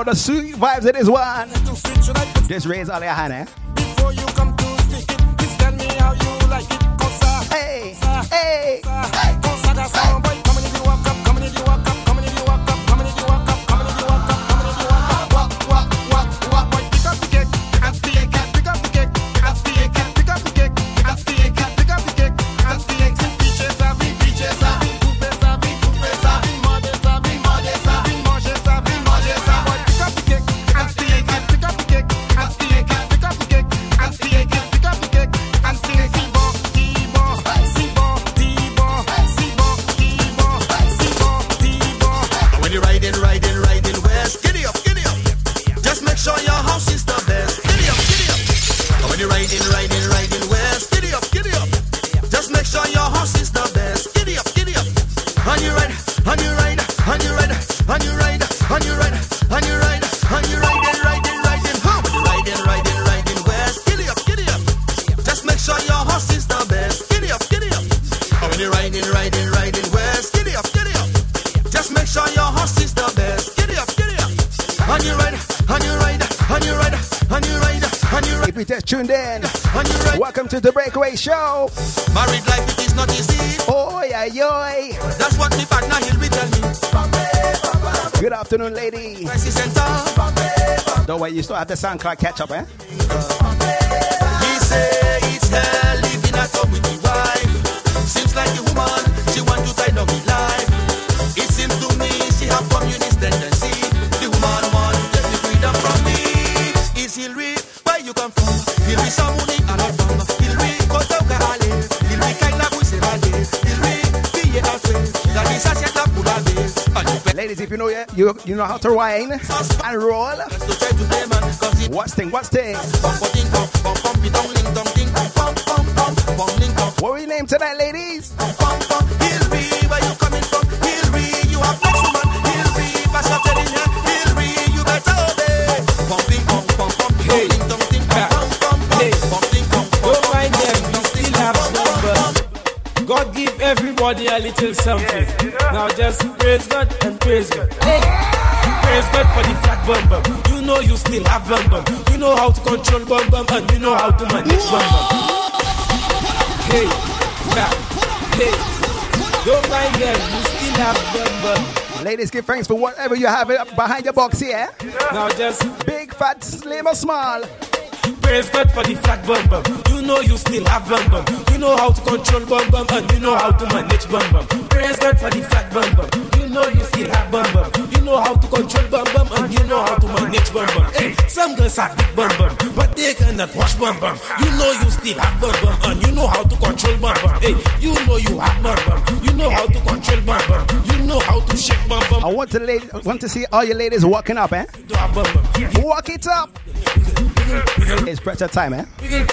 Mama. If you know the sweet vibes of this one, just raise all your hand, eh? Before you come to stick it, please tell me how you like it. Cause I, hey, uh, hey, uh, welcome to the Breakaway Show. Married life it is not easy. Oh yeah, yoy. That's what me partner he'll be tell me. Good afternoon, lady. Don't worry, you still have the SoundCloud catch up, eh? He You you know how to whine and roll. What's thing? What's thing? What were your name tonight, ladies? God give everybody a little something. Now just praise God and praise God. God for the fat bum bum. You know you still have bum bum. You know how to control bum bum and you know how to manage bum bum. Hey, fat. Hey, don't mind them, you still have bum bum. Ladies, give thanks for whatever you have behind your box here. Now just big, fat, slim or small. Praise God for the fat bum bum. You know you still have bum bum. You know how to control bum bum and you know how to manage bum bum. Praise God for the fat bum bum. You know you still have bum bum. You know how to control bum bum and you know how to manage bum bum. Hey, some girls have big bum bum, but they cannot wash bum bum. You know you still have bum bum and you know how to control bum bum. Hey, you know you have bum bum. You know how to control bum bum. You know how to shake bum bum. I want to lady, want to see all your ladies walking up, eh? Walk it up. It's pressure time, eh?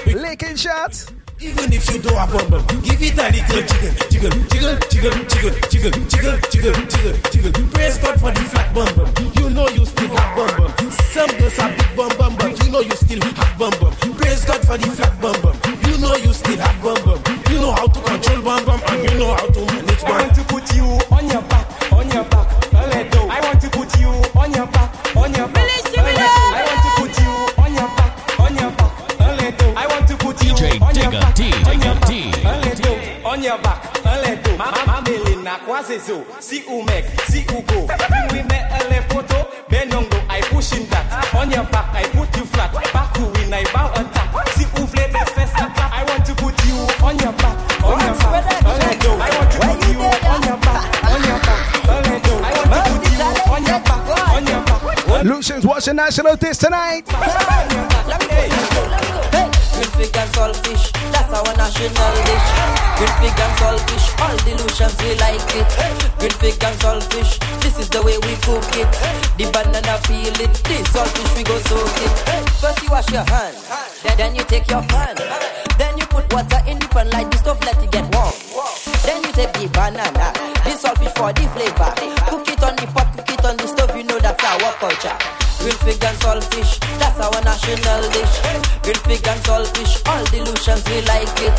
Licking shots. Even if you don't have bum, give it a little jiggle, jiggle, jiggle, jiggle, jiggle, jiggle, jiggle, jiggle, jiggle. Praise God for the flat bum bum. You know you still have bum bum. Some girls have big bum bum, but you know you still have bum bum. Praise God for the flat bum bum. You know you still have bum bum. You know how to control bum bum and you know how to manage bum. I want to put you on your this tonight. Green fig and saltfish, that's our national dish. Green fig and saltfish, all the Lucians we like it. Green fig and saltfish, this is the way we cook it. The banana peel it, the saltfish we go soak it. First you wash your hand, then, you take your pan. Then you put water in the pan like the stuff let it get warm. Then you take the banana, the saltfish for the flavor. Cook it on the pot, cook it on the stove, you know that's our culture. Green fig and saltfish, that's our national dish. Green fig and saltfish, all the Lucians we like it.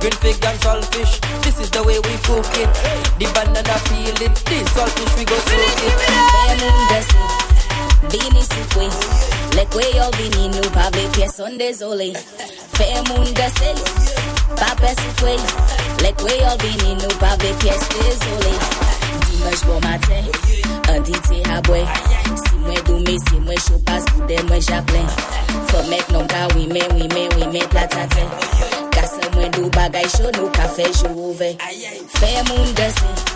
Green fig and saltfish, this is the way we cook it. The banana peel it, the saltfish we go soak it. Femundese, vini sikwe, lekwe yo vini nou pave pieson désolé. pa pesitwe Lek we yol bini nou pa ve pyes dezole Dimanj bon maten, an dite abwe. Si mwen doume, si mwen chopas, boude mwen japlen Fomek non ka wime, wime, wime platante Kase mwen dou bagay show nou ka fe jou ouve Fe moun desi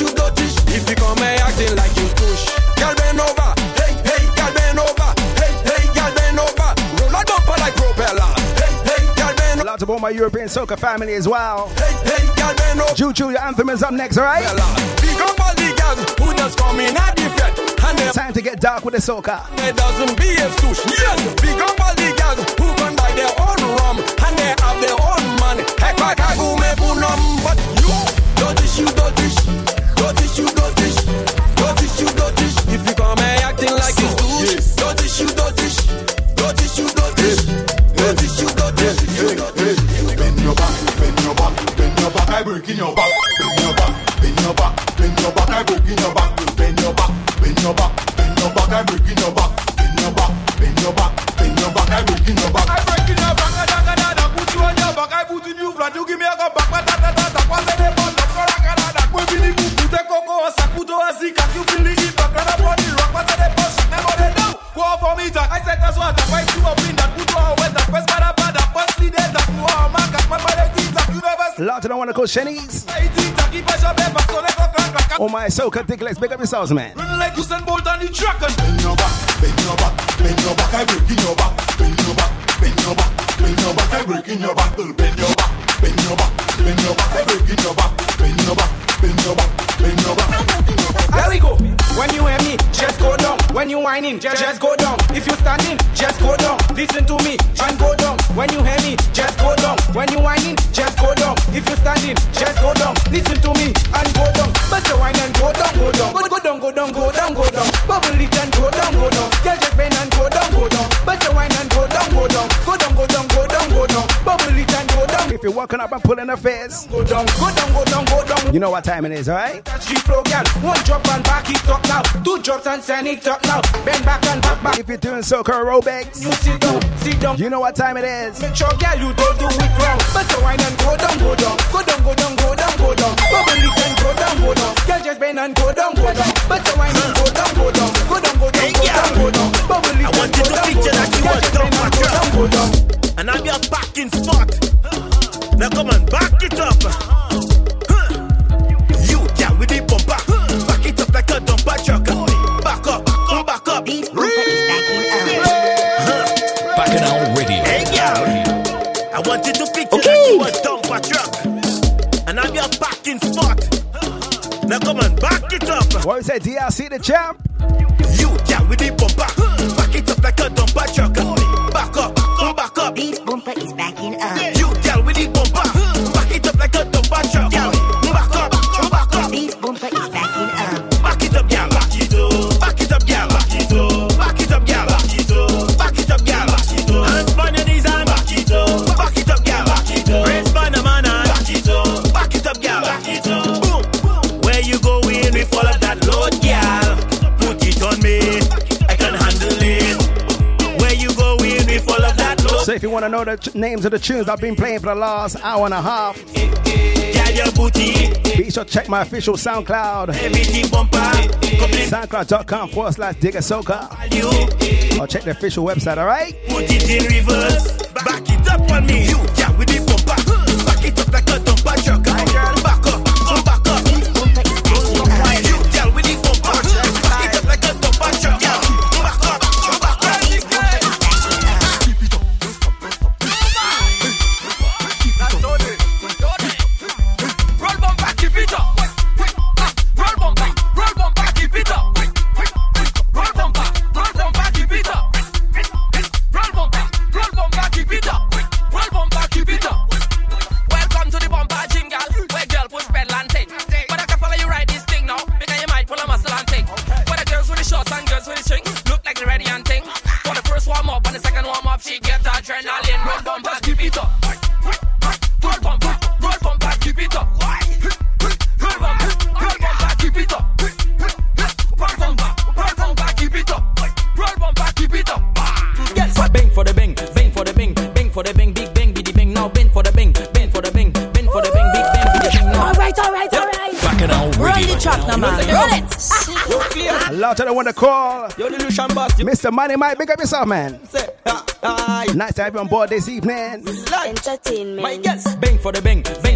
you, don't. If you come here acting like you push. Girl bend over. Hey, hey, girl bend over. Hey, hey, girl bend over. Roll a bumper like propeller. Hey, hey, girl bend over. Lots of all my European soca family as well. Hey, hey, girl bend over. Choo, your anthem is up next, alright? Big up all the girls who just come in at the fret. Time to get dark with the soca. They doesn't be a sush. Yes, big up all crack, crack, Oh my soca dick, let's pick up yourselves, man. Run like Usain Bolt on the track and Bend your back, bend your back, bend your back, I break in You know what time it is, alright? If you're doing soca aerobics, you know what time it is. Make you want to know the t- names of the tunes I've been playing for the last hour and a half, be sure to check my official SoundCloud. SoundCloud.com forward slash Digger Soca. Or check the official website, alright? Put it in reverse, back it up on me. money, Mike. Big up yourself, man. Nice to have you on board this evening. Entertainment. My guess. Bang for the bang. bang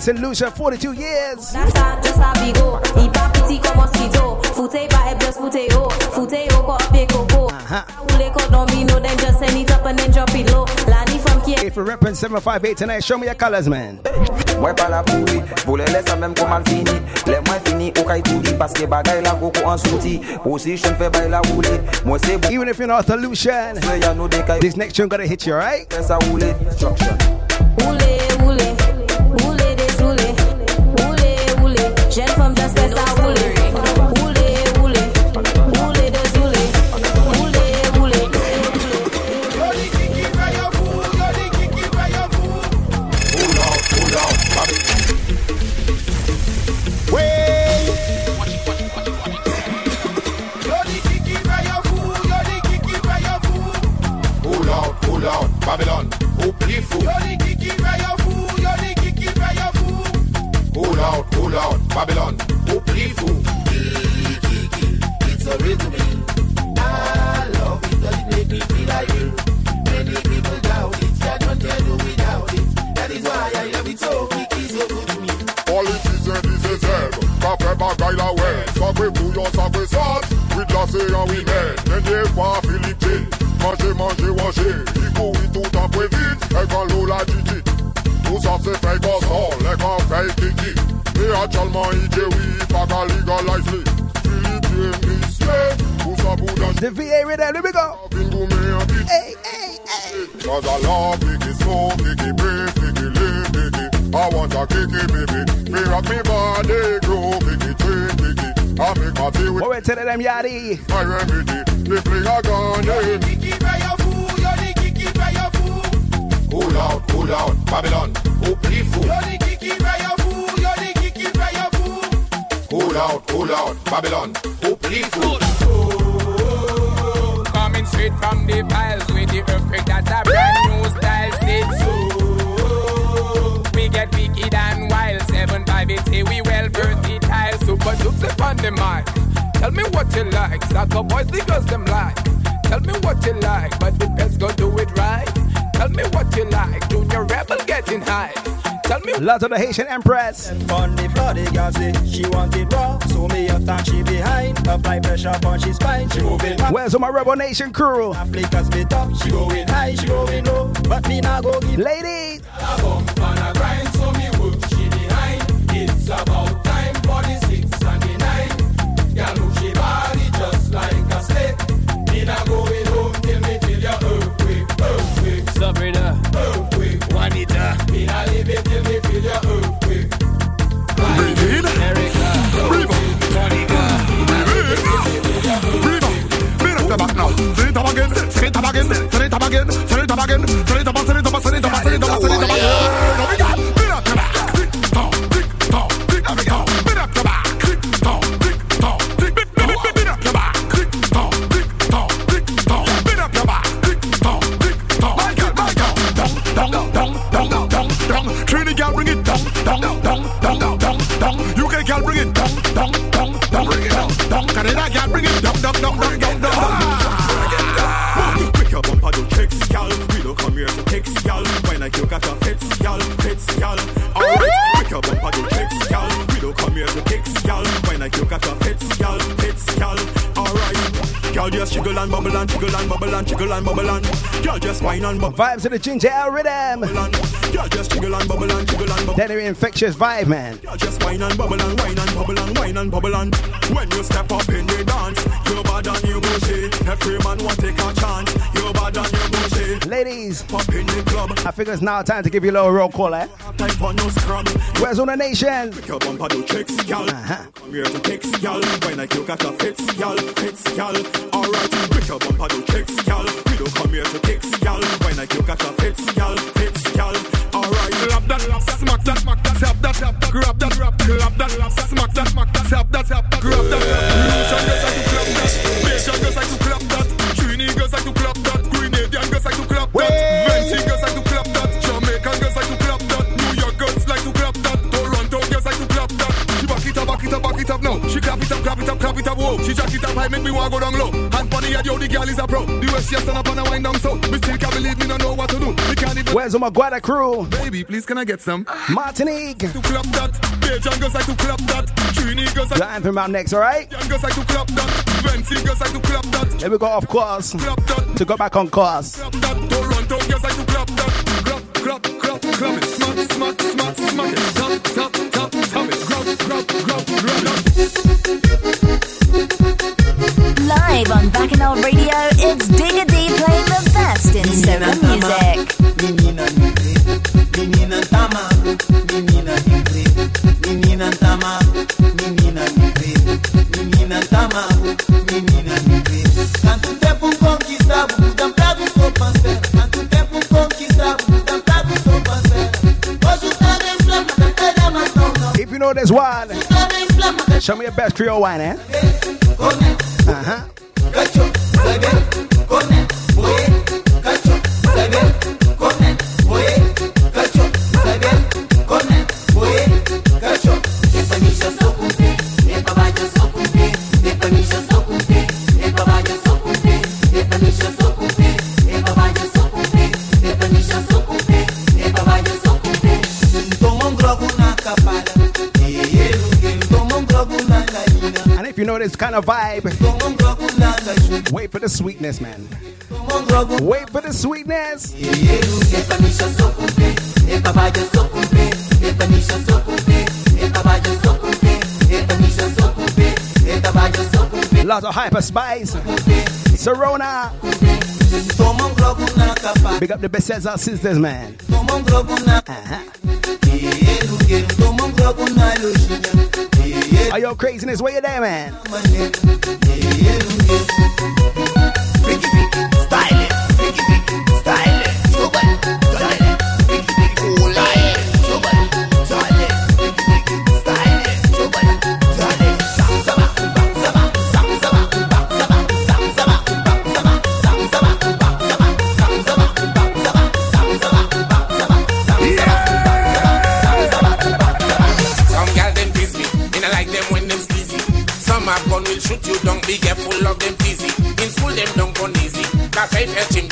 Saint Lucia, 42 years. Uh-huh. If you're repping 758 tonight, show me your colors, man. Mwen pa la pou lè koman fini Lè mwen fini ou kay paske bagay la koko an souti fe bay la mwen se bou Even if you're not a solution, this next tune gotta hit you, right? Instruction Babylon. Who play fool? Coming straight from the files with the earthquake, that's a brand new style. Sit We get wicked and wild. Seven five eight say we well versatile. Super dupes upon the mic. Tell me what you like. Soca boys, the girls them like. Tell me what you like, but the best go do it right. Tell me what you like. Junior rebel getting high. Me Love to the Haitian Empress. On the floor, the girl say she want it raw. So me up and she behind. Apply pressure on she spine. She moving. Where's my Rebel Nation crew? Flickers spit up. She going high, she going low. But me not go give. Ladies. I bump and I grind. So me work. She behind. It's about again, send it up again, send it up, send it up, send it up, send it up, send it up again. Bit up the back, tick tock, tick tock, tick tock, bit up the back, tick tock, tick tock, tick bit up the back, tick tock, tick tock, tick tock, bit up the back, tick tock, tick tock. My God, my God, dong dong dong dong dong dong. Trini girl bring it dong dong dong dong dong dong. UK girl bring it dong dong dong dong dong dong. Canada girl bring it dong dong dong dong dong Gal, just jiggle and bubble and jiggle and bubble and jiggle and bubble and. Gal, just whine and bubble. Vibes to the ginger ale rhythm. Gal, just jiggle and bubble and jiggle and bubble. That infectious vibe, man. Gal, just whine and bubble and whine and bubble and whine and bubble and. When you step up in the dance, you bad and you bushy. Every man want take a chance. You bad and you bushy. Ladies, Pop in. I figure it's now time to give you a little roll call, eh? Time for no scrub. Where's all the nation? Pick your bumper, do tricks, gal. Come here to kicks, gal. When I you got a fits, gal, fits, gal. Alright, pick your bumper, do tricks, gal. We don't come here to kicks, gal. When I you got a fits, gal, fits, gal. Alright, grab that, smack that, smack that, zap that, zap that, grab that, grab that, smack that, smack that, zap that, zap that, grab that. Russian clap it up, clap it up, clap it up, whoa. She jack it up high, make me wanna go down low. Hand on the head, yo, the girl is a pro. The West she stand up and a wind down so. Me still can't believe me, no know what to do. Me can't even. Where's my Guada crew? Baby, please can I get some? Martinique. To clap that, Bajan girls like to clap that, Trini girls like The anthem out next, alright? Young girls like to clap that, Venti girls like to clap that, Here we go, of course. To go back on course. clap that, Toronto girls like to clap that, clap, clap, clap, clap it, smack, smack, smack, smack it, tap, tap, tap, tap it, grab, grab, grab, grab it. Live on Bacchanal Radio, it's Digga D playing the best in soca music. Menina livre, menina tama, menina livre, menina tama, menina livre, menina tama, menina livre. Tanto tempo conquistado, tampado sou parceiro. Tanto tempo conquistado, tampado sou parceiro. Hoje o cara em flama, da cara mas não não. If you know this one, Cara em flama, show me your best Creole wine, eh? Uh huh. This kind of vibe. Wait for the sweetness, man. Wait for the sweetness. Lots of hyper spice. Serona. Big up the Bethesda sisters, man. Uh-huh. Your craziness? Where you there, man?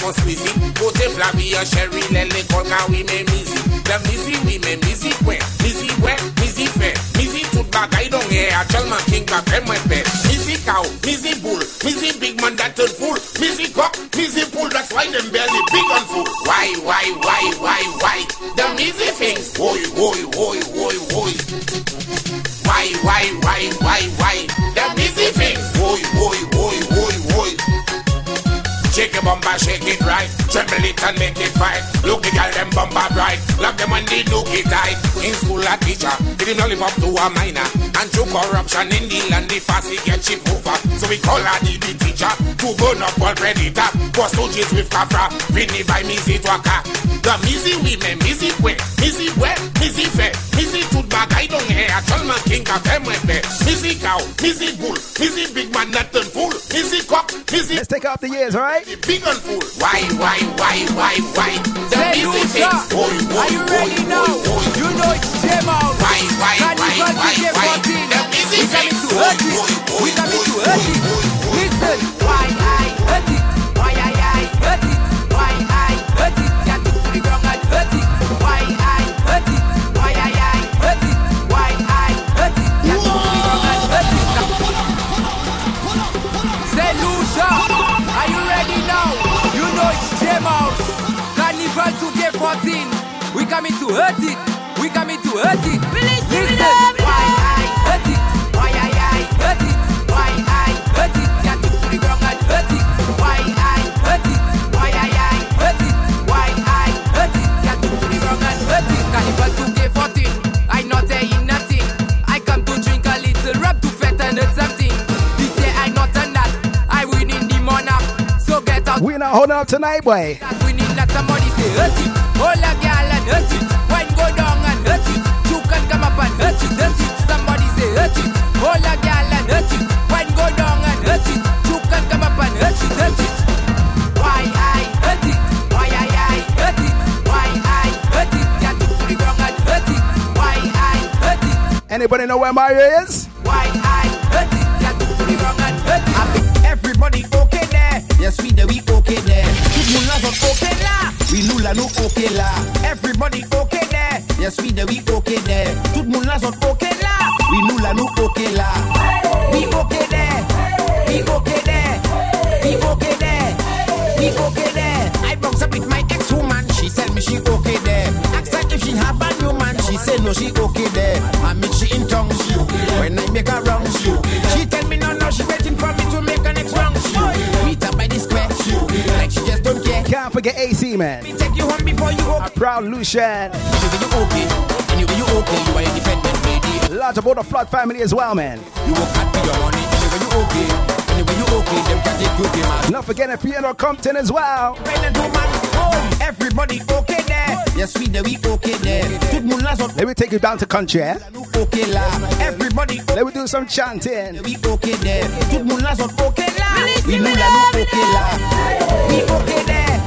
Go squeezy. Sherry, lele colca we me mizzy. The mizzy we me mizzy kwe, mizzy wet, mizzy fair. Mizzy tooth bag I don't hear, I tell my king back them my pet. Mizzy cow, mizzy bull, mizzy big man that turn fool. Mizzy cock, mizzy bull, that's why them belly big and full. Why, why, why, why, why? The mizzy things, oi, oi, oi. Shake it right. Tremble it and make it fight. Look the girl, them bumper bright. Love them when they look it tight. In school, a teacher did him lollipop to a minor. And through corruption in the land, the fussy get chip over. So we call her the, the teacher. To burn up already tap. Post OJs with kafra. Vinny by Missy Twaka. The Missy women, Missy wet, Missy wet, Missy fair. Missy tooth bag, I don't hear. I tell my king of them with me. Missy cow, Missy bull, Missy big man, not fool. Missy cock, Missy. Let's take off the years, all right? Big and full. Why, why, why, why, why? The Say, busy Lucia, things. Oi, oi, Are you ready now? oi, oi. You know it's Jam out. Why, why, why, why, why? The busy We coming things. to hurt it. We coming to hurt it. Listen. Why I hurt it? Why I I hurt it? We coming to hurt it. We coming to hurt it. Release Listen. Out. We're not holding up tonight, boy. We need lots of money, say hurt it. Hold a girl and hurt it. Wine go down and hurt it. You can come up and hurt it, hurt it. Somebody say hurt it. Hold a girl and hurt it. Wine go down and hurt it. You can come up and hurt it, hurt it. Why I hurt it? Why I I hurt it? Why I hurt it? Yeah, to the ground and hurt it. Why I hurt it? Anybody know where Mario is? Là, nous okay là. Everybody okay there? Yes, we there, we okay there. Tout monde là, sont okay là. Oui, nous là, nous okay là. We okay there. We okay there. We okay there. We okay there. I box up with my ex-woman. She tell me she okay there. Ask her if she have a new man. She say no, she okay there. I meet she in tongue. When I make her forget AC, man. Me take you home before you go. A proud Lucian. You okay. Anyway, you okay. You are independent lady. Large about the flood family as well, man. You work hard for your money. Anyway, you okay. Anyway, you okay. Them can take you to man. Not forgetting Fiona Compton as well. Independent woman. Home. Everybody okay there. Yes, we there, we okay there. Tout le monde là, Let me take you down to country, eh? okay là. Everybody Let me do some chanting. we okay there. Tout le monde là, sont okay là. Oui, nous là, nous okay là. We okay there.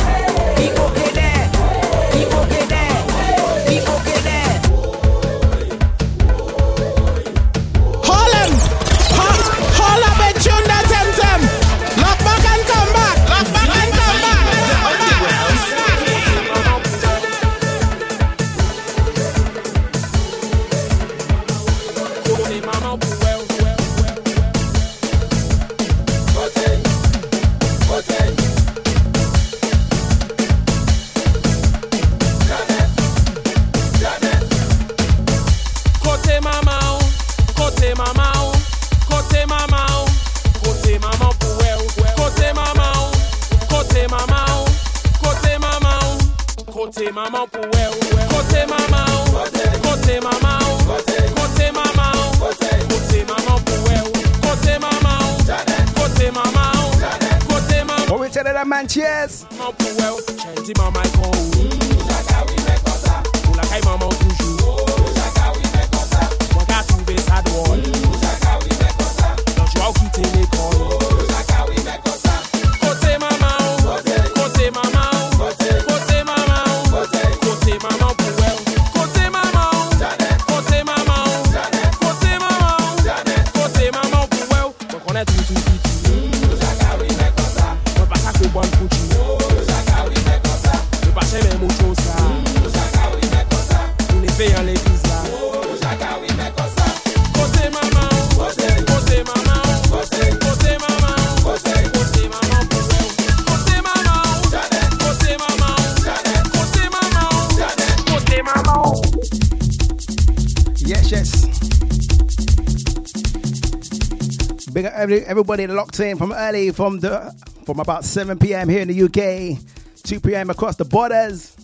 Everybody locked in from early, from the from about 7 p.m. here in the UK, 2 p.m. across the borders.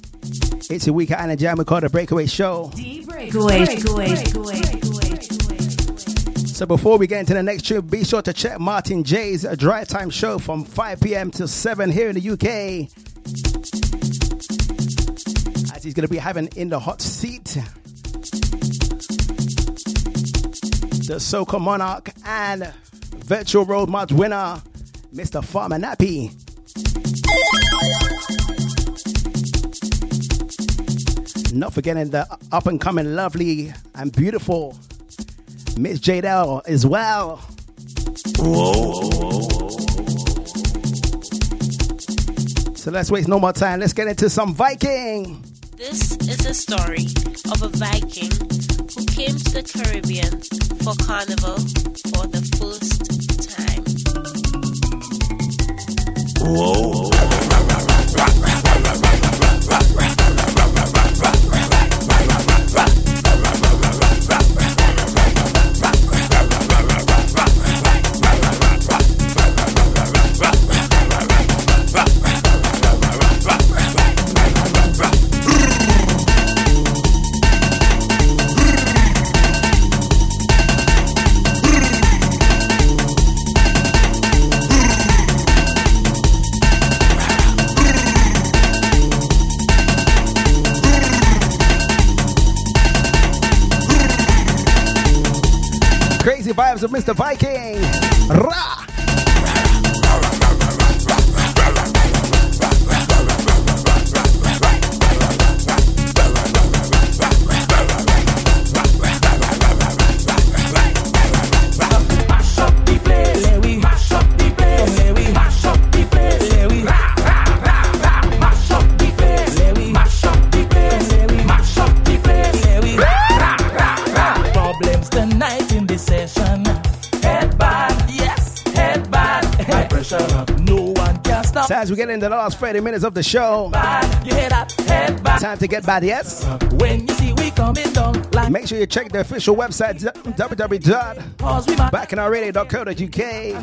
It's a week and a jam we call the Breakaway Show. Breakaway. Breakaway. Breakaway. So before we get into the next trip, be sure to check Martin J's Drive Time Show from 5 p.m. to 7 here in the UK. As he's going to be having in the hot seat the Soca Monarch and Virtual Road March winner, Mr. Farmer Nappy. Not forgetting the up and coming lovely and beautiful Miss Jadel as well. Whoa. So let's waste no more time. Let's get into some Viking. This is a story of a Viking who came to the Caribbean for carnival for the first Crazy vibes of Mr. Viking. So as we get into the last 30 minutes of the show? Head time to get bad, yes? When you see we coming down like Make sure you check the official website,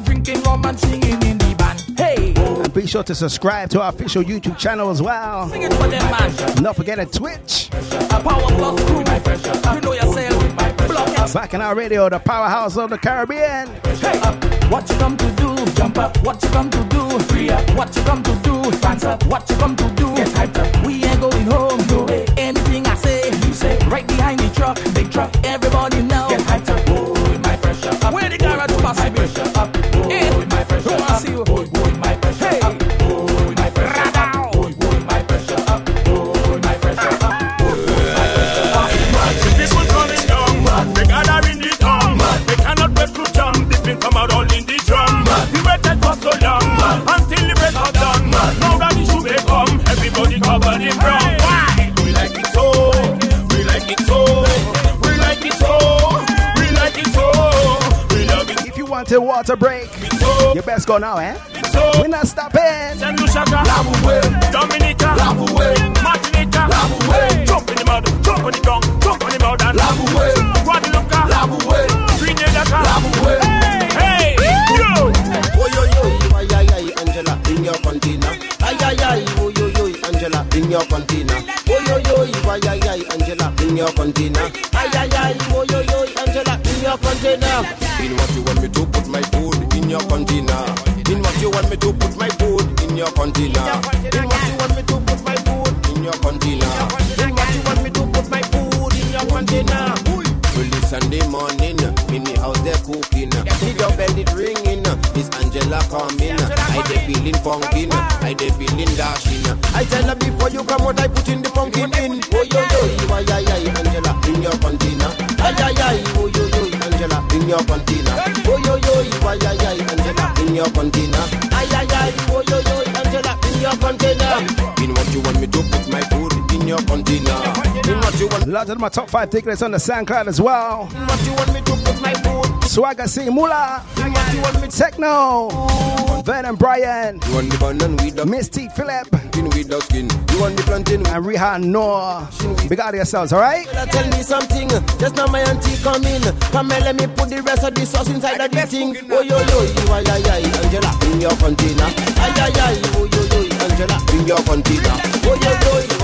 drinking rum and singing in the band. Hey, And be sure to subscribe to our official YouTube channel as well. sing it for them. Not forgetting Twitch. A power plus crew. You know yourself. Bacchanal Radio, the powerhouse of the Caribbean. Hey, up. What you come to do? Jump up. What you come to do? Free up. What you come to do? Pants up. What you come to do? Get hyped up. We ain't going home. No way. Anything I say, you say. Right behind the truck, big truck. Everybody know. Get hyped up. Oh, my pressure up. Where the garage pass me? pressure up. Oh, my pressure up. A water break, you best go now, eh? We're not stopping. Send Lushaka, Dominica, Martinica, jump in the mud, jump on the ground, jump on the mud, and Guadeloupe, So my top five tickets on the SoundCloud as well. Swagger C. Mula. Techno. Vernon Bryan. You want the banana with the Misty Philip. With the skin. You want the plantain and Rihan Noah. Big out of yourselves, alright? Tell me something. Just now my auntie come in. Come and let me put the rest of the sauce inside of the thing. Oh yo yo, you ay ay ay, Angela, in your container. Ay ay ay, oh yo yo, Angela, in your container. Oh yo yo, you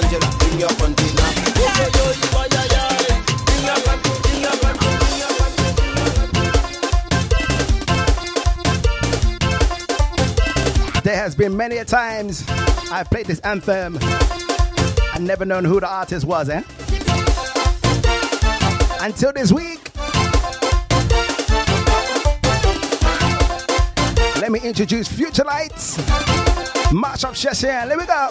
Angela, in your container. There has been many a times I've played this anthem and never known who the artist was, eh? Until this week, let me introduce Future Lights. Match up, Sheshan. Let me go.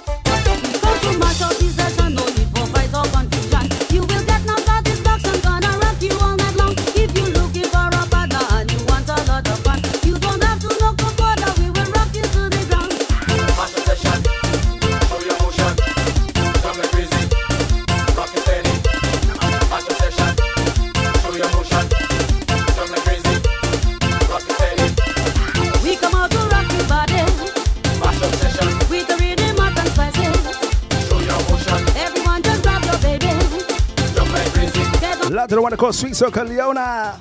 out to the one called Sweet Circle Leona.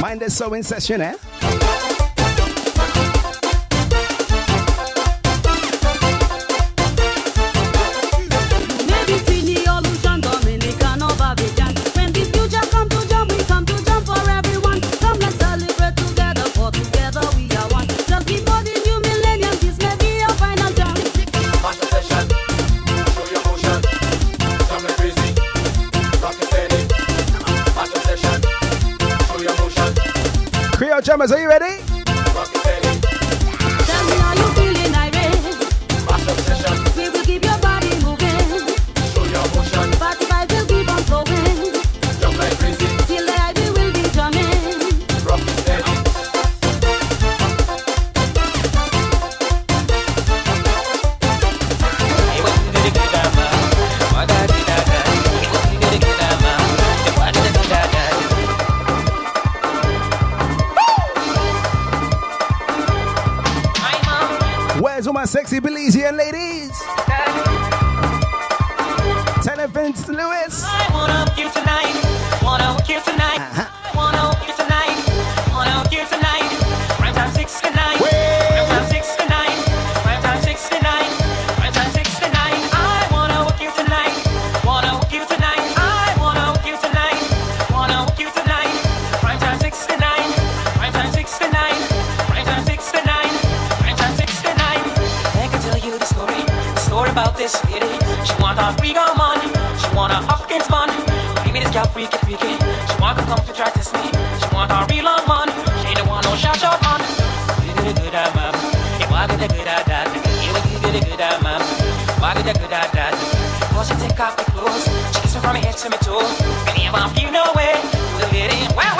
Mind the sewing session, eh? my sexy Belizean ladies. Ten Vince Lewis. I wanna you tonight. Wanna you tonight. speaky speaky. She want to come to try to sleep. She want a real long one. She don't want no shot shot on. You get a good at mom. You want get a good at that. You get a good at mom. Want get a good at that. Cause she take off the clothes. She kiss me from my head to my toes. And if I'm you know it, the lady wow.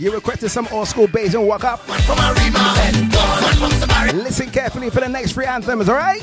You requested some old school bass and walk up. Listen carefully for the next three anthems, alright?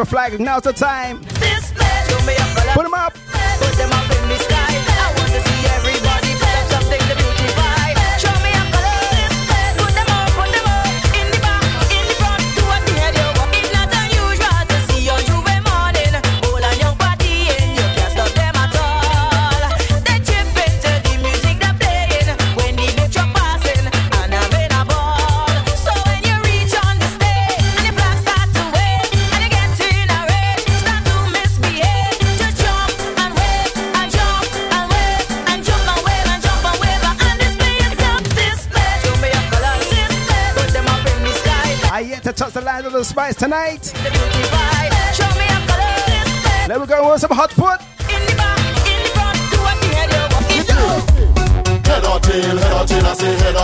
a flag. Now's the time.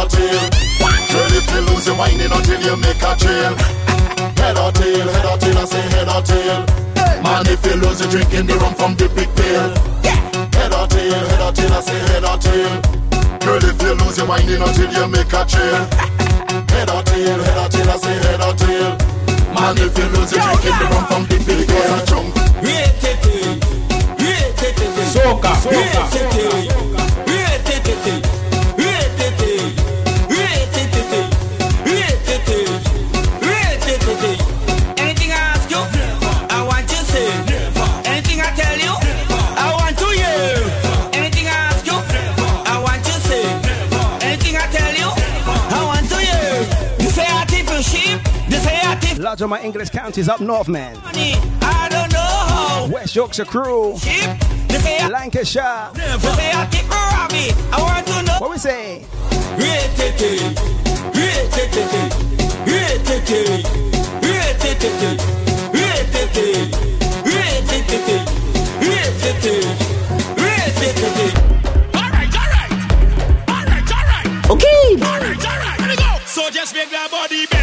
or tail. if you lose your whining until you make a trail. Head or tail, head or tail, I say head or tail. Man, if you lose, you're drinking the rum from the big pail. Head or tail, head or tail, I say head or tail. Girl, if you lose your whining until you make a trail. Head or tail, head or tail, I say head or tail. Man, if you lose, you're drinking the rum from the big pail. Chunk. Soca, soca, soca, soca. large on my English counties up north, man. West Yorkshire crew. Lancashire. What we say? Okay. All right, all right. So just make that body.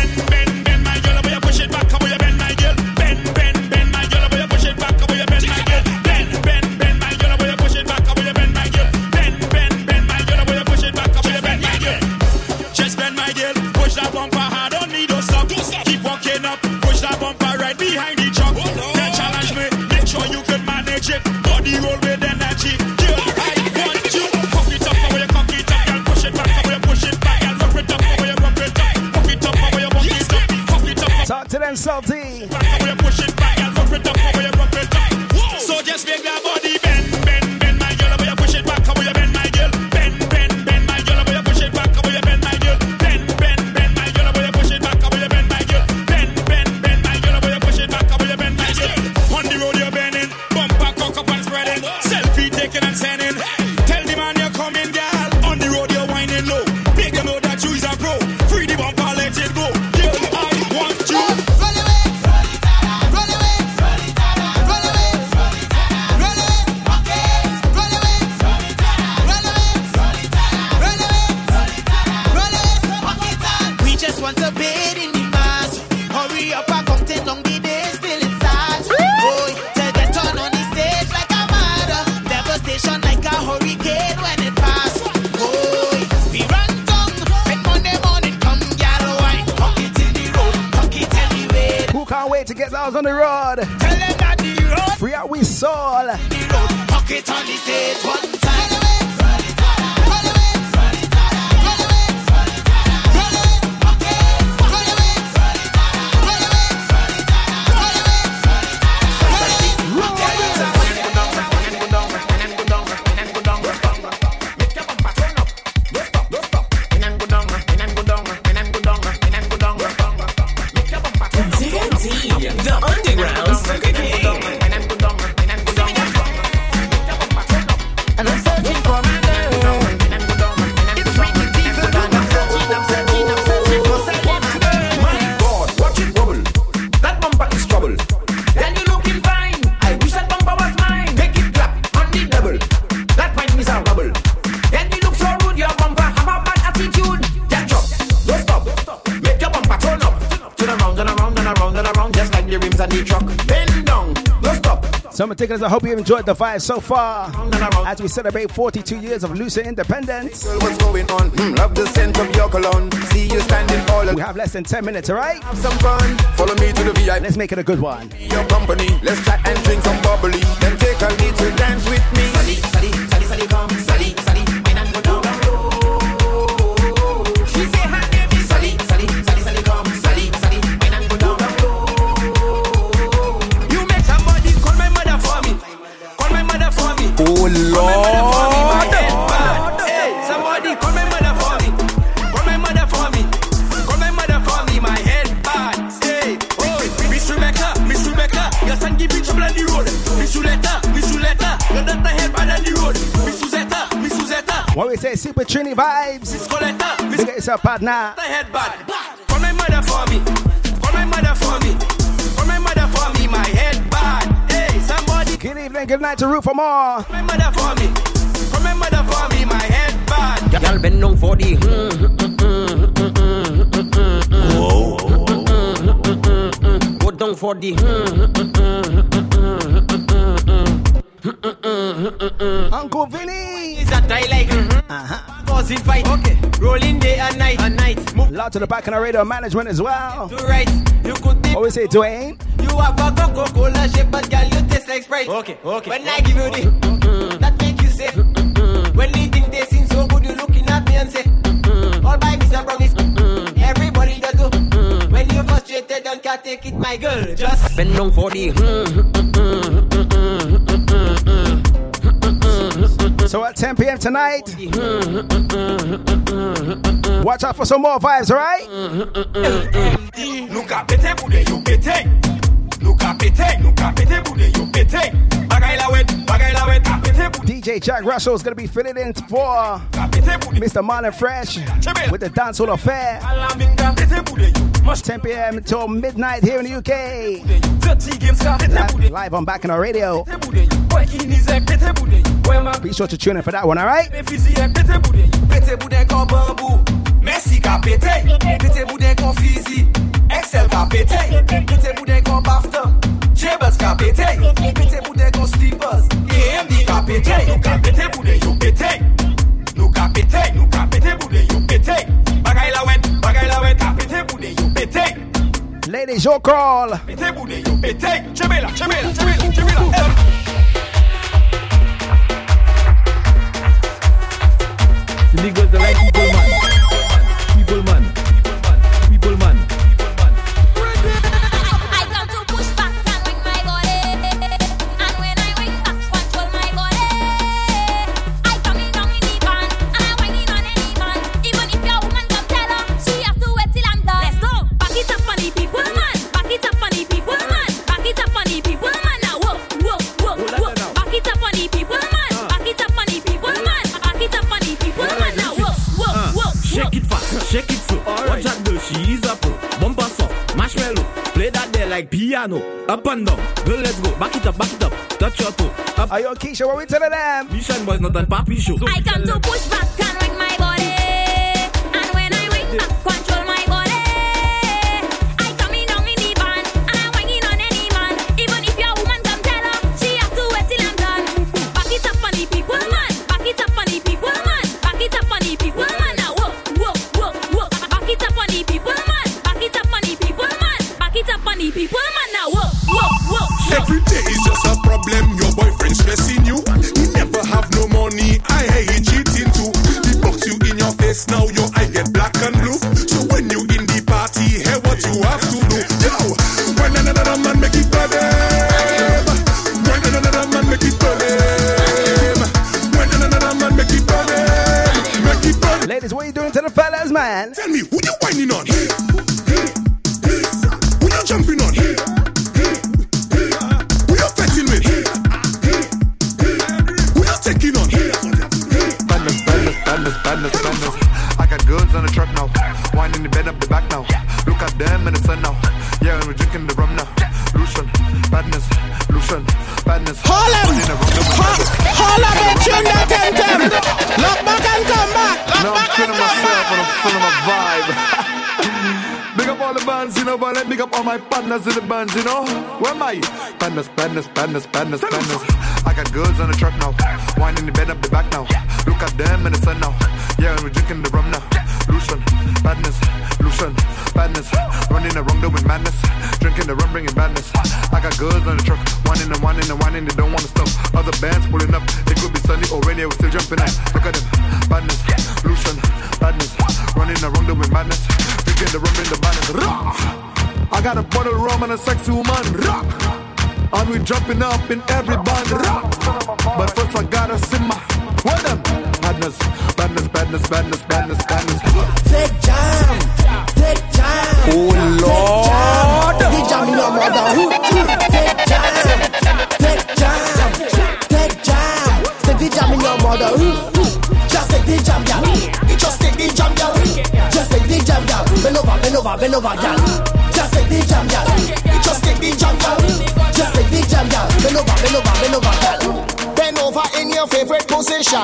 Stop. So, meticulous, I hope you've enjoyed the vibe so far as we celebrate 42 years of Lucian independence. Girl, what's going on? Hmm, love the scent of your cologne. See you standing all alone. We have less than 10 minutes, alright? Have some fun. Follow me to the VIP. Let's make it a good one. Your company. Let's chat and drink some bubbly. Then take a little dance with me. Sally, Sally, Sally, Sally, come. Sally, Sally, Lord. Hey, somebody call my mother for me. Call my mother for me. Call my mother for me. My head bad. Oh, Miss Rebecca, Miss Rebecca, your son you trouble on the road. Miss Juletta, Miss Juletta, your daughter head bad on the road. Miss Suzetta, Miss Suzetta, What we say, Super Trini vibes. Miss Miss at yourself, partner. head bad. Call my mother for me. Call my mother for me. Good evening, good night to Root for More. My mother for me. Remember that for me, my head bad. Y'all been known for the. Whoa. Go down for the. Uncle Vinny. Is that I like? Uh-huh. Causing fight. Okay. Rolling day and night. And night. Move Loud to the back of the radio management as well. to right. You could be. What we say, Dwayne? You have a Coca-Cola shape, but girl, you taste like Sprite. Okay, okay. When I give you the, that make you say. When they think they seem so good, you looking at me and say, all by Mr. Brownies. Everybody does go. When you're frustrated, don't can't take it, my girl. Just Bend down for the. mm, So at 10 p.m. tonight, watch out for some more vibes, alright? Nou ka pete pou de yo Nou ka pete, nou ka pete pou de yo pete Bagay la wet, bagay la wet Ka pete pou DJ Jack Russell is going to be filling in for Mr. Marlon Fresh with the Dancehall Affair. 10 p.m. till midnight here in the UK. Live, live on Bacchanal Radio. Be sure to tune in for that one, alright? Pete bouden kon bambou Messi ka pete Pete bouden kon fizi Excel ka pete Pete bouden kon bafta Jables ka pete Pete bouden kon slippers. AMD ka pete Nou ka pete bouden yo pete. Nou ka pete Nou ka pete bouden yo pete. Bagay la wet Bagay la wet. Ka pete bouden yo pete. Ladies, your call. Pete bouden yo pete. Chebela, chebela, chebela, chebela. The big was the right people man. Shake it slow. Watch out girl, she is a pro. Bumper soft, marshmallow. Play that there like piano. Up and down, girl, let's go. Back it up, back it up. Touch your toe. Up. Are you Keisha? What we telling them? Mission boys not on papi show. I come to push back and wing my body. And when I wing back, control my body. Every day is just a problem. Your boyfriend stressing you. He never have no money. I hate he cheating too. He box you in your face. Now your eye get black and blue. So when you in the party, hear what you have to do. Yo, when another man make it burn. Eh? When another man make it burn. Eh? When another man make it eh? it burn. Ladies, what you doing to the fellas, man? Tell me, partners in the bands, you know. Where am I? Badness, badness, badness, badness, badness. I got goods on the truck now. Wine in the bed up the back now. Look at them in the sun now. Yeah, and we're drinking the And up in every band. But first I gotta simmer. What them? Badness, badness, badness, badness, badness, badness. Take time, take time. Oh Lord. Take jam in your mother. Take jam, take jam, take jam. Take the jam in your mother. Just take the jam, girl. Just take the jam, girl. Just take the jam, girl. Bend over, bend over, bend over,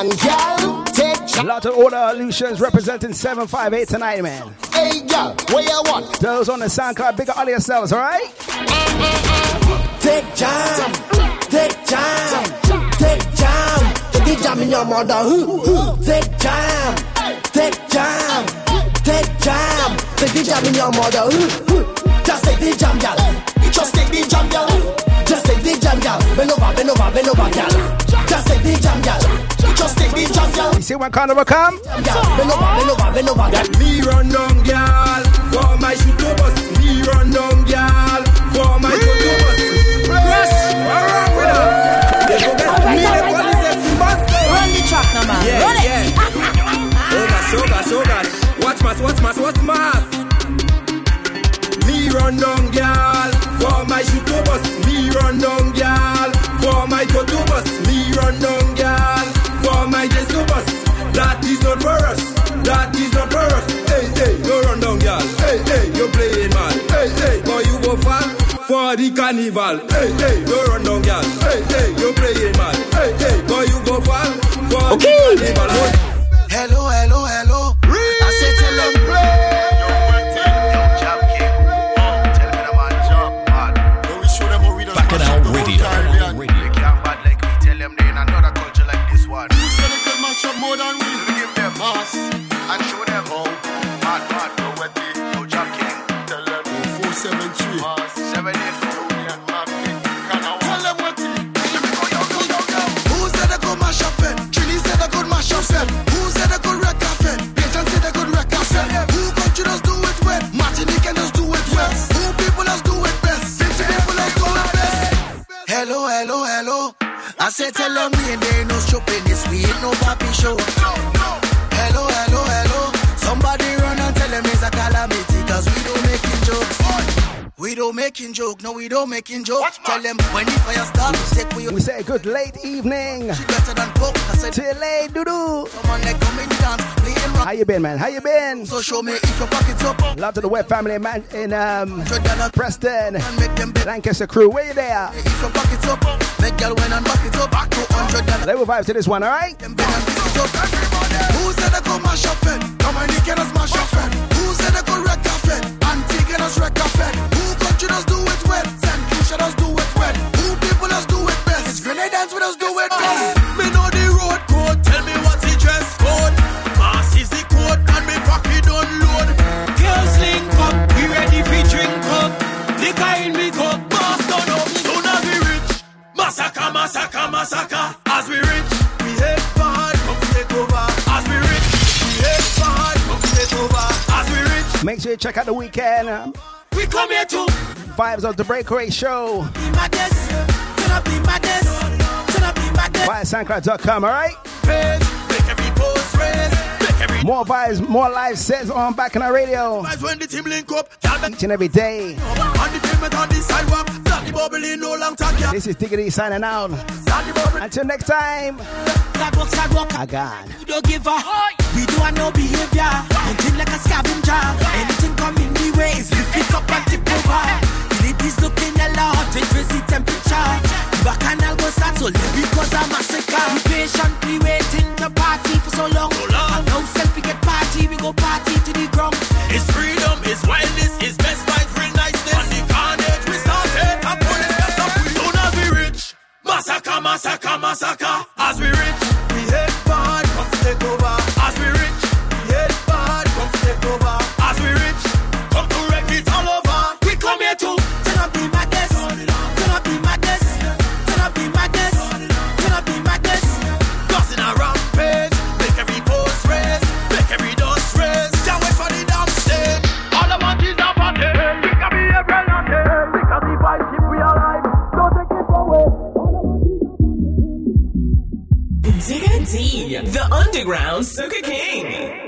position, girl. Take A lot of order illusions representing 758 tonight, man. Hey, girl, where you want? Those on the SoundCloud, big up all yourselves, alright? Take jam, take jam, take jam. Take jam in your mother. Take jam, take jam, take jam. Take jam in your mother. Just take the jam, girl. Just take the jam, girl. Just take the jam, girl. Bend over, bend over, bend over, girl. Just take the jam, girl. Just take the jam, girl. You see when carnival come? Bend over, me run down, girl. For my shoot to bus. Me run down, girl. For my shoot to bus. Crash. What brother. with her? They go get me the police and bus. Run the track, no man. Yeah, run it. Yeah. oh gosh, oh gosh, oh gosh. Watch mass, watch mass, watch mass. Me run down, girl. For my shoot to bus. Me run down, girl. Carnival. Hey, hey, you run down, girl. Hey, hey, you playing man. Hey, hey, boy, you go fall for the carnival. Joke, no we don't making joke. Tell them when the fire starts, take we We say good late evening. She better than coke. I said Till late, doo Someone that come in dance, playing rock. How you been, man? How you been? So show me if your pockets up. Love to the web family man in um Preston, Lancaster crew. Where you there? If your pockets up, make girl when and back it up. 200 dollars. Level vibes to this one, all right? Who said they go mash up it? Dominican us mash up it. Who said they go wreck off it? Antigua us wreck off it. Do it do it people do it best? Do it best. Me know the road code. Tell me what's the dress code. Mass is the code and me pocket. Girls link up, we ready for drink up. As we rich, massacre, massacre, massacre. As we rich, we head take over. As we rich, we head take over. As we rich, Make sure you check out the weekend. We come here to Vibes of the Breakaway Show. be maddest. Turn up be maddest. Turn up be maddest. Via soundcloud.com, all More vibes, more live sets on Bacchanal Radio. the up. Each and every day. On the pavement on the sidewalk. Start the bubbling no long talk. This is Diggity signing out. Start the bubbling. Until next time. Sidewalk, sidewalk. I got. We don't give a We do have no behavior Hunting like a scavenger Anything coming the way is lift it up and tip over Ladies looking a lot crazy temperature. The bacchanal go start so let me cause a massacre We patiently waiting to party for so long. And now self we get party We go party to the ground It's freedom, it's wildness, it's best vibes, real niceness. On the carnage we started A police got up we as we rich. Massacre, massacre, massacre As we rich We Digga D, the Soca King.